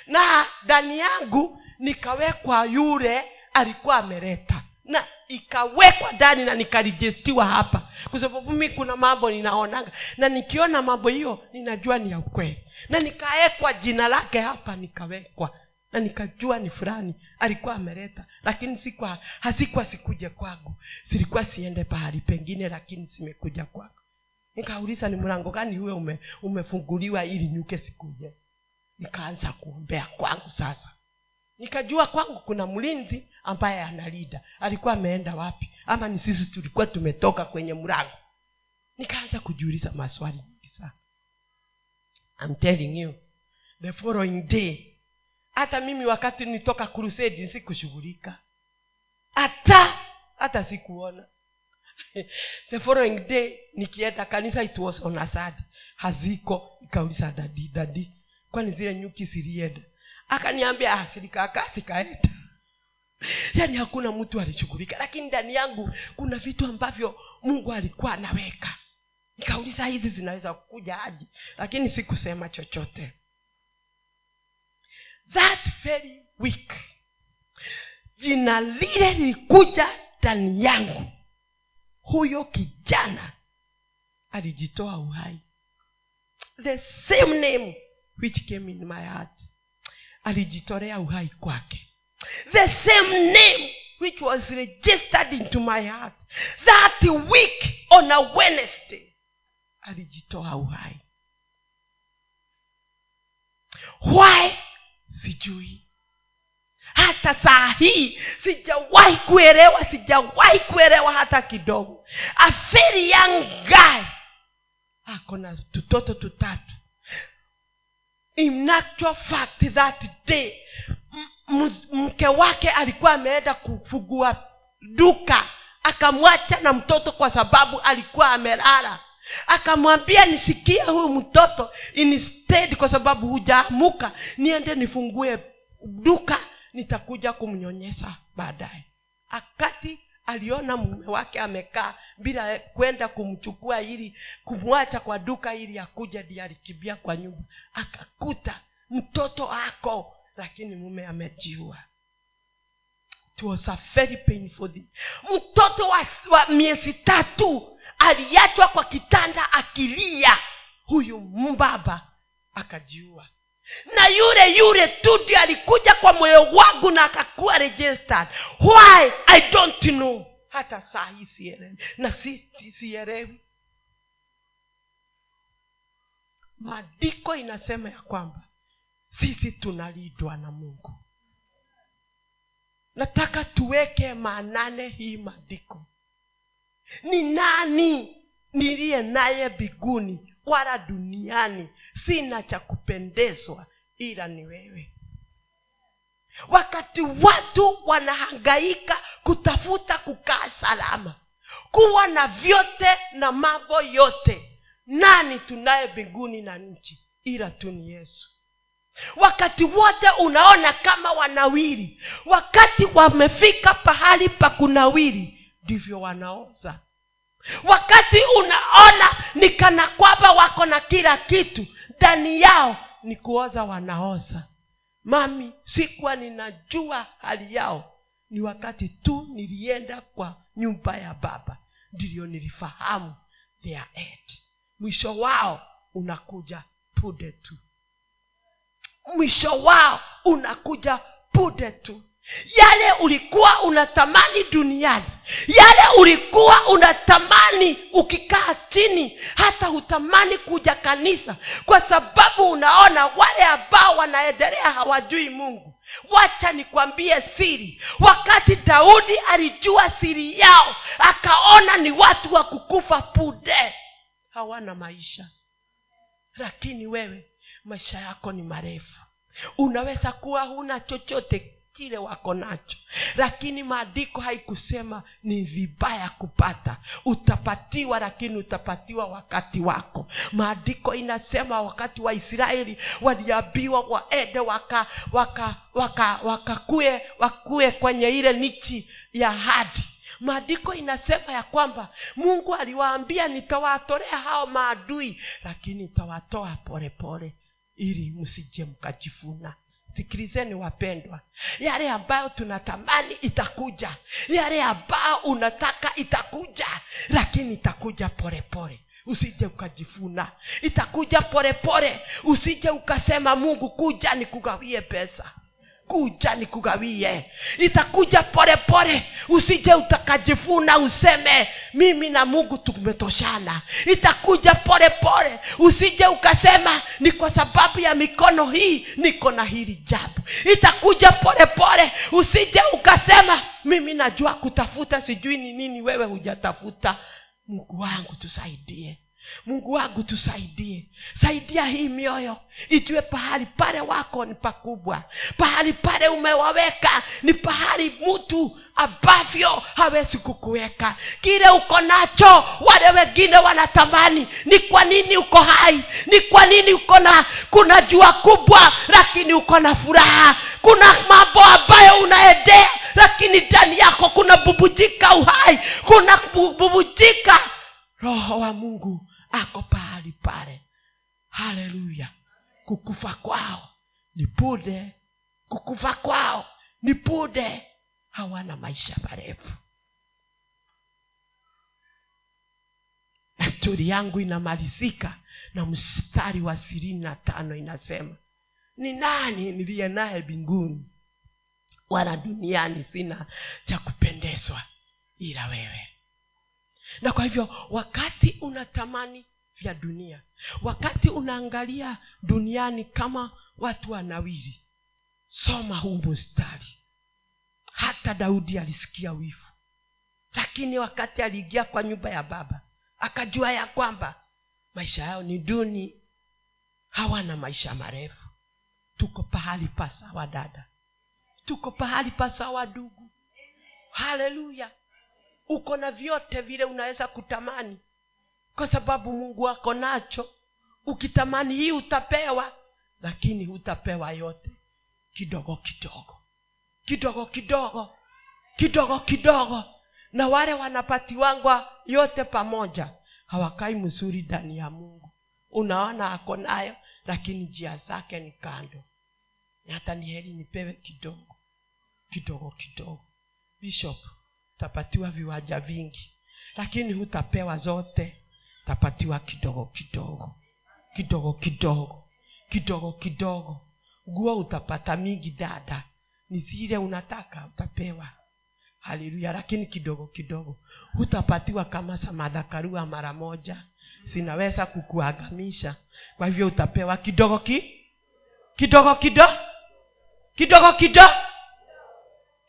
Na ndani yangu nikawekwa yule alikuwa ameleta na ikawekwa ndani na nikarijestiwa hapa. Kwa sababu mi kuna mambo ninaonaga. Na nikiona mambo hiyo ninajua ni ya ukweli. Na nikawekwa jina lake hapa nikawekwa. Na nikajua ni fulani alikuwa ameleta lakini sikwa hasikuwa sikuje kwangu. Silikuwa siende pahali pengine lakini zimekuja kwangu nikauliza ni mlango gani huwe ume, umefunguliwa ili nyuke sikuje? Nikaanza kuombea kwangu sasa nikajua kwangu kuna mlinzi ambaye analida alikuwa ameenda wapi? Ama ni sisi tulikuwa tumetoka kwenye mlango? Nikaanza kujiuliza maswali I'm telling you the following day hata mimi wakati nitoka crusade sikushughulika. Hata hata sikuona. The following day nikienda kanisa it was on asad haziko ikauliza dadi dadi kwani zile nyuki zilienda akaniambia asirikaka sikaenda yaani hakuna mtu alishughulika lakini ndani yangu kuna vitu ambavyo mungu alikuwa anaweka. Nikauliza hizi zinaweza kukuja aji lakini sikusema chochote. That very week jina lile lilikuja ndani yangu. Huyo kijana alijitoa uhai. The same name which came in my heart alijitolea uhai kwake. The same name which was registered into my heart that week on a wednesday alijitoa uhai. Why? Sijui. Hata saa hii sijawahi kuelewa sijawahi kuelewa hata kidogo. A very young guy. Ako na tutoto tutatu in actual fact that day mke wake alikuwa ameenda kufugua duka akamwacha na mtoto kwa sababu alikuwa amelala. Akamwambia nisikie huyu mtoto instead kwa sababu hujaamuka niende nifungue duka nitakuja kumnyonyesha baadaye. Akati aliona mume wake amekaa bila kwenda kumchukua ili kumwacha kwa duka ili akuja ndi alikibia kwa nyumba. Akakuta mtoto ako lakini mume amejiua. Mtoto wa, wa miezi tatu aliachwa kwa kitanda akilia. Huyu mbaba akajiua na yule yule tu ndio alikuja kwa moyo wangu na akakuwa registered. Why? I don't know. Hata saa hii sielewi na si sielewi maandiko inasema ya kwamba sisi tunalindwa na mungu. Nataka tuweke maanane hii maandiko. Ni nani niliye naye biguni wala duniani sina cha kupendezwa ila ni wewe. Wakati watu wanahangaika kutafuta kukaa salama kuwa na vyote na mambo yote nani tunaye mbinguni na nchi ila tu ni yesu? Wakati wote unaona kama wanawiri wakati wamefika pahali pa kunawiri ndivyo wanaoza wakati unaona ni kana kwamba wako na kila kitu ndani yao ni kuoza wanaoza. Mami sikuwa ninajua hali yao. Ni wakati tu nilienda kwa nyumba ya baba ndiyo nilifahamu their mwisho wao unakuja pude tu. Mwisho wao unakuja pude tu yale ulikuwa unatamani duniani. Yale ulikuwa unatamani ukikaa chini hata hutamani kuja kanisa. Kwa sababu unaona wale ambao wanaendelea hawajui mungu. Wacha nikwambie siri. Wakati daudi alijua siri yao akaona ni watu wa kukufa punde hawana maisha. Lakini wewe maisha yako ni marefu. Unaweza kuwa huna chochote kile wako nacho. Lakini maandiko haikusema ni vibaya kupata. Utapatiwa lakini utapatiwa wakati wako. Maandiko inasema wakati wa israeli waliambiwa waende waka waka waka wakue kwenye ile nichi ya hadi. Maandiko inasema ya kwamba mungu aliwaambia nitawatolea hao maadui lakini nitawatoa polepole ili msije mkajifuna sikilizeni wapendwa. Yale ambayo tunatamani itakuja. Yale ambayo unataka itakuja. Lakini itakuja polepole usije ukajifuna. Itakuja polepole usije ukasema mungu kuja nikugawie pesa kuja nikugawie itakuja polepole usije utakajivuna useme mimi na mungu tumetoshana. Itakuja polepole usije ukasema ni kwa sababu ya mikono hii niko na hili jabu itakuja polepole usije ukasema mimi najua kutafuta sijui ni nini wewe hujatafuta. Mungu wangu tusaidie mungu wangu tusaidie. Saidia hii mioyo ijue pahali pale wako ni pakubwa. Pahali pale umewaweka ni pahali mtu ambavyo hawezi kukuweka. Kile uko nacho wale wengine wanatamani ni kwa nini uko hai? Ni kwa nini uko na kuna jua kubwa lakini uko na furaha. Kuna mambo ambayo unaendea lakini ndani yako kuna bubujika uhai. Kuna bubujika roho wa mungu ako pahali pale. Haleluya kukufa kwao ni bude kukufa kwao ni bude hawana maisha marefu. Na stori yangu inamalizika na mstari wa ishirini na tano inasema ni nani niliye naye mbinguni? Wala duniani sina cha kupendezwa ila wewe na kwa hivyo wakati unatamani vya dunia wakati unaangalia duniani kama watu wanawili soma huu mustari hata daudi alisikia wivu. Lakini wakati aliingia kwa nyumba ya baba akajua ya kwamba maisha yao ni duni. Hawana maisha marefu. Tuko pahali pa sawa dada. Tuko pahali pa sawa ndugu. Haleluya uko na vyote vile unaweza kutamani. Kwa sababu mungu ako nacho. Ukitamani hii utapewa lakini hutapewa yote. Kidogo kidogo. Kidogo kidogo. Kidogo kidogo. Na wale wanapatiwangwa yote pamoja hawakai mzuri ndani ya mungu. Unaona ako nayo lakini njia zake ni kando. Hata ni heri nipewe kidogo. Kidogo kidogo. Bishop utapatiwa viwanja vingi lakini hutapewa zote. Utapatiwa kidogo kidogo kidogo kidogo kidogo kidogo. Nguo utapata mingi dada. Ni zile unataka utapewa. Haleluya lakini kidogo kidogo. Hutapatiwa kama samadhakarua mara moja. Zinaweza kukuagamisha kwa hivyo utapewa kidogo ki kidogo kidogo kidogo kidogo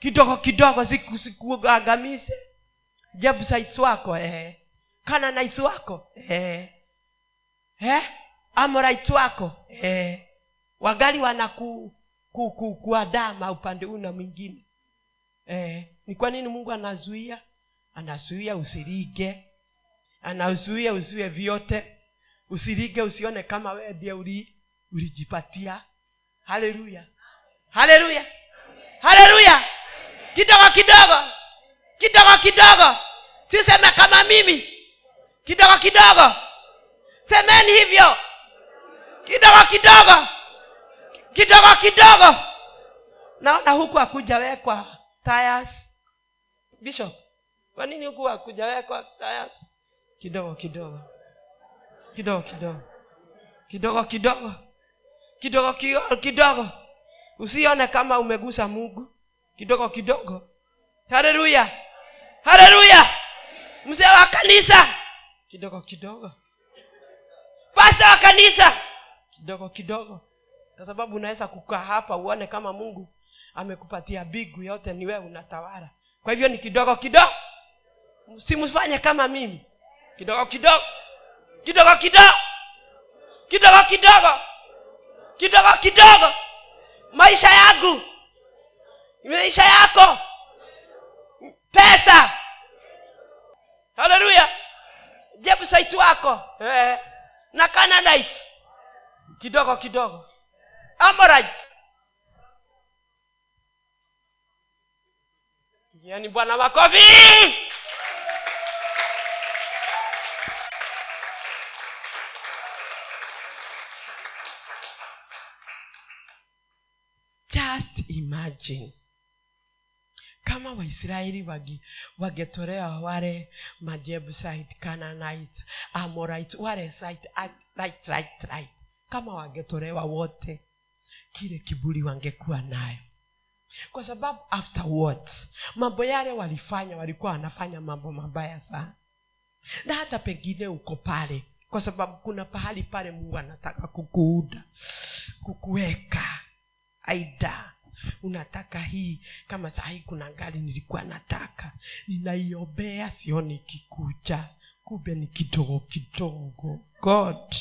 kidogo kidogo sikuagamize jebusites wako eh. kananites wako eh. Eh? amorites wako eh. wagali wanaku ku, ku, kuadama upande huu na mwingine eh. ni kwa nini mungu anazuia anazuia usirige anazuia usiwe vyote usirige usione kama wewe ndiye uli ulijipatia haleluya haleluya haleluya kidogo kidogo. Kidogo kidogo. Siseme kama mimi. Kidogo kidogo. Semeni hivyo. Kidogo kidogo. Kidogo kidogo. Naona huku hakujawekwa tires. Bishop kwa nini huku hakujawekwa tires? Kidogo kidogo. Kidogo kidogo. Kidogo kidogo. Kidogo kidogo usione kama umegusa mungu kidogo kidogo. Haleluya. Haleluya. Mzee wa kanisa. Kidogo kidogo. Pasta wa kanisa. Kidogo kidogo. Kwa sababu unaweza kukaa hapa uone kama mungu amekupatia bigu yote ni wewe unatawala. Kwa hivyo ni kidogo kidogo. Simfanye kama mimi. Kidogo kidogo. Kidogo kidogo. Kidogo kidogo. Kidogo kidogo. Maisha yangu maisha yako. Pesa. Haleluya jebusite wako. Eh. na canadite. Kidogo kidogo. Amorite. Yani bwana makofi just imagine kama waisraeli wagi- wangetolewa wale majebusite cananite amorite wale site, right, right, right. kama wangetolewa wote kile kiburi wangekuwa nayo. Kwa sababu afterwards mambo yale walifanya walikuwa wanafanya mambo mabaya sana. Na hata pengine uko pale kwa sababu kuna pahali pale mungu anataka kukuuda kukuweka aida unataka hii? Kama sahii kuna gari nilikuwa nataka. Ninaiombea sioni ikikuja kumbe ni kidogo kidogo. God.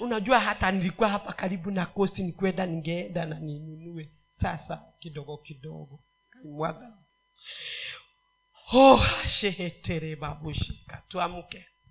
Unajua hata nilikuwa hapa karibu na kosti nikwenda ningeenda na ninunue. Sasa kidogo kidogo. Mwaga oh shehetere babushika tuamke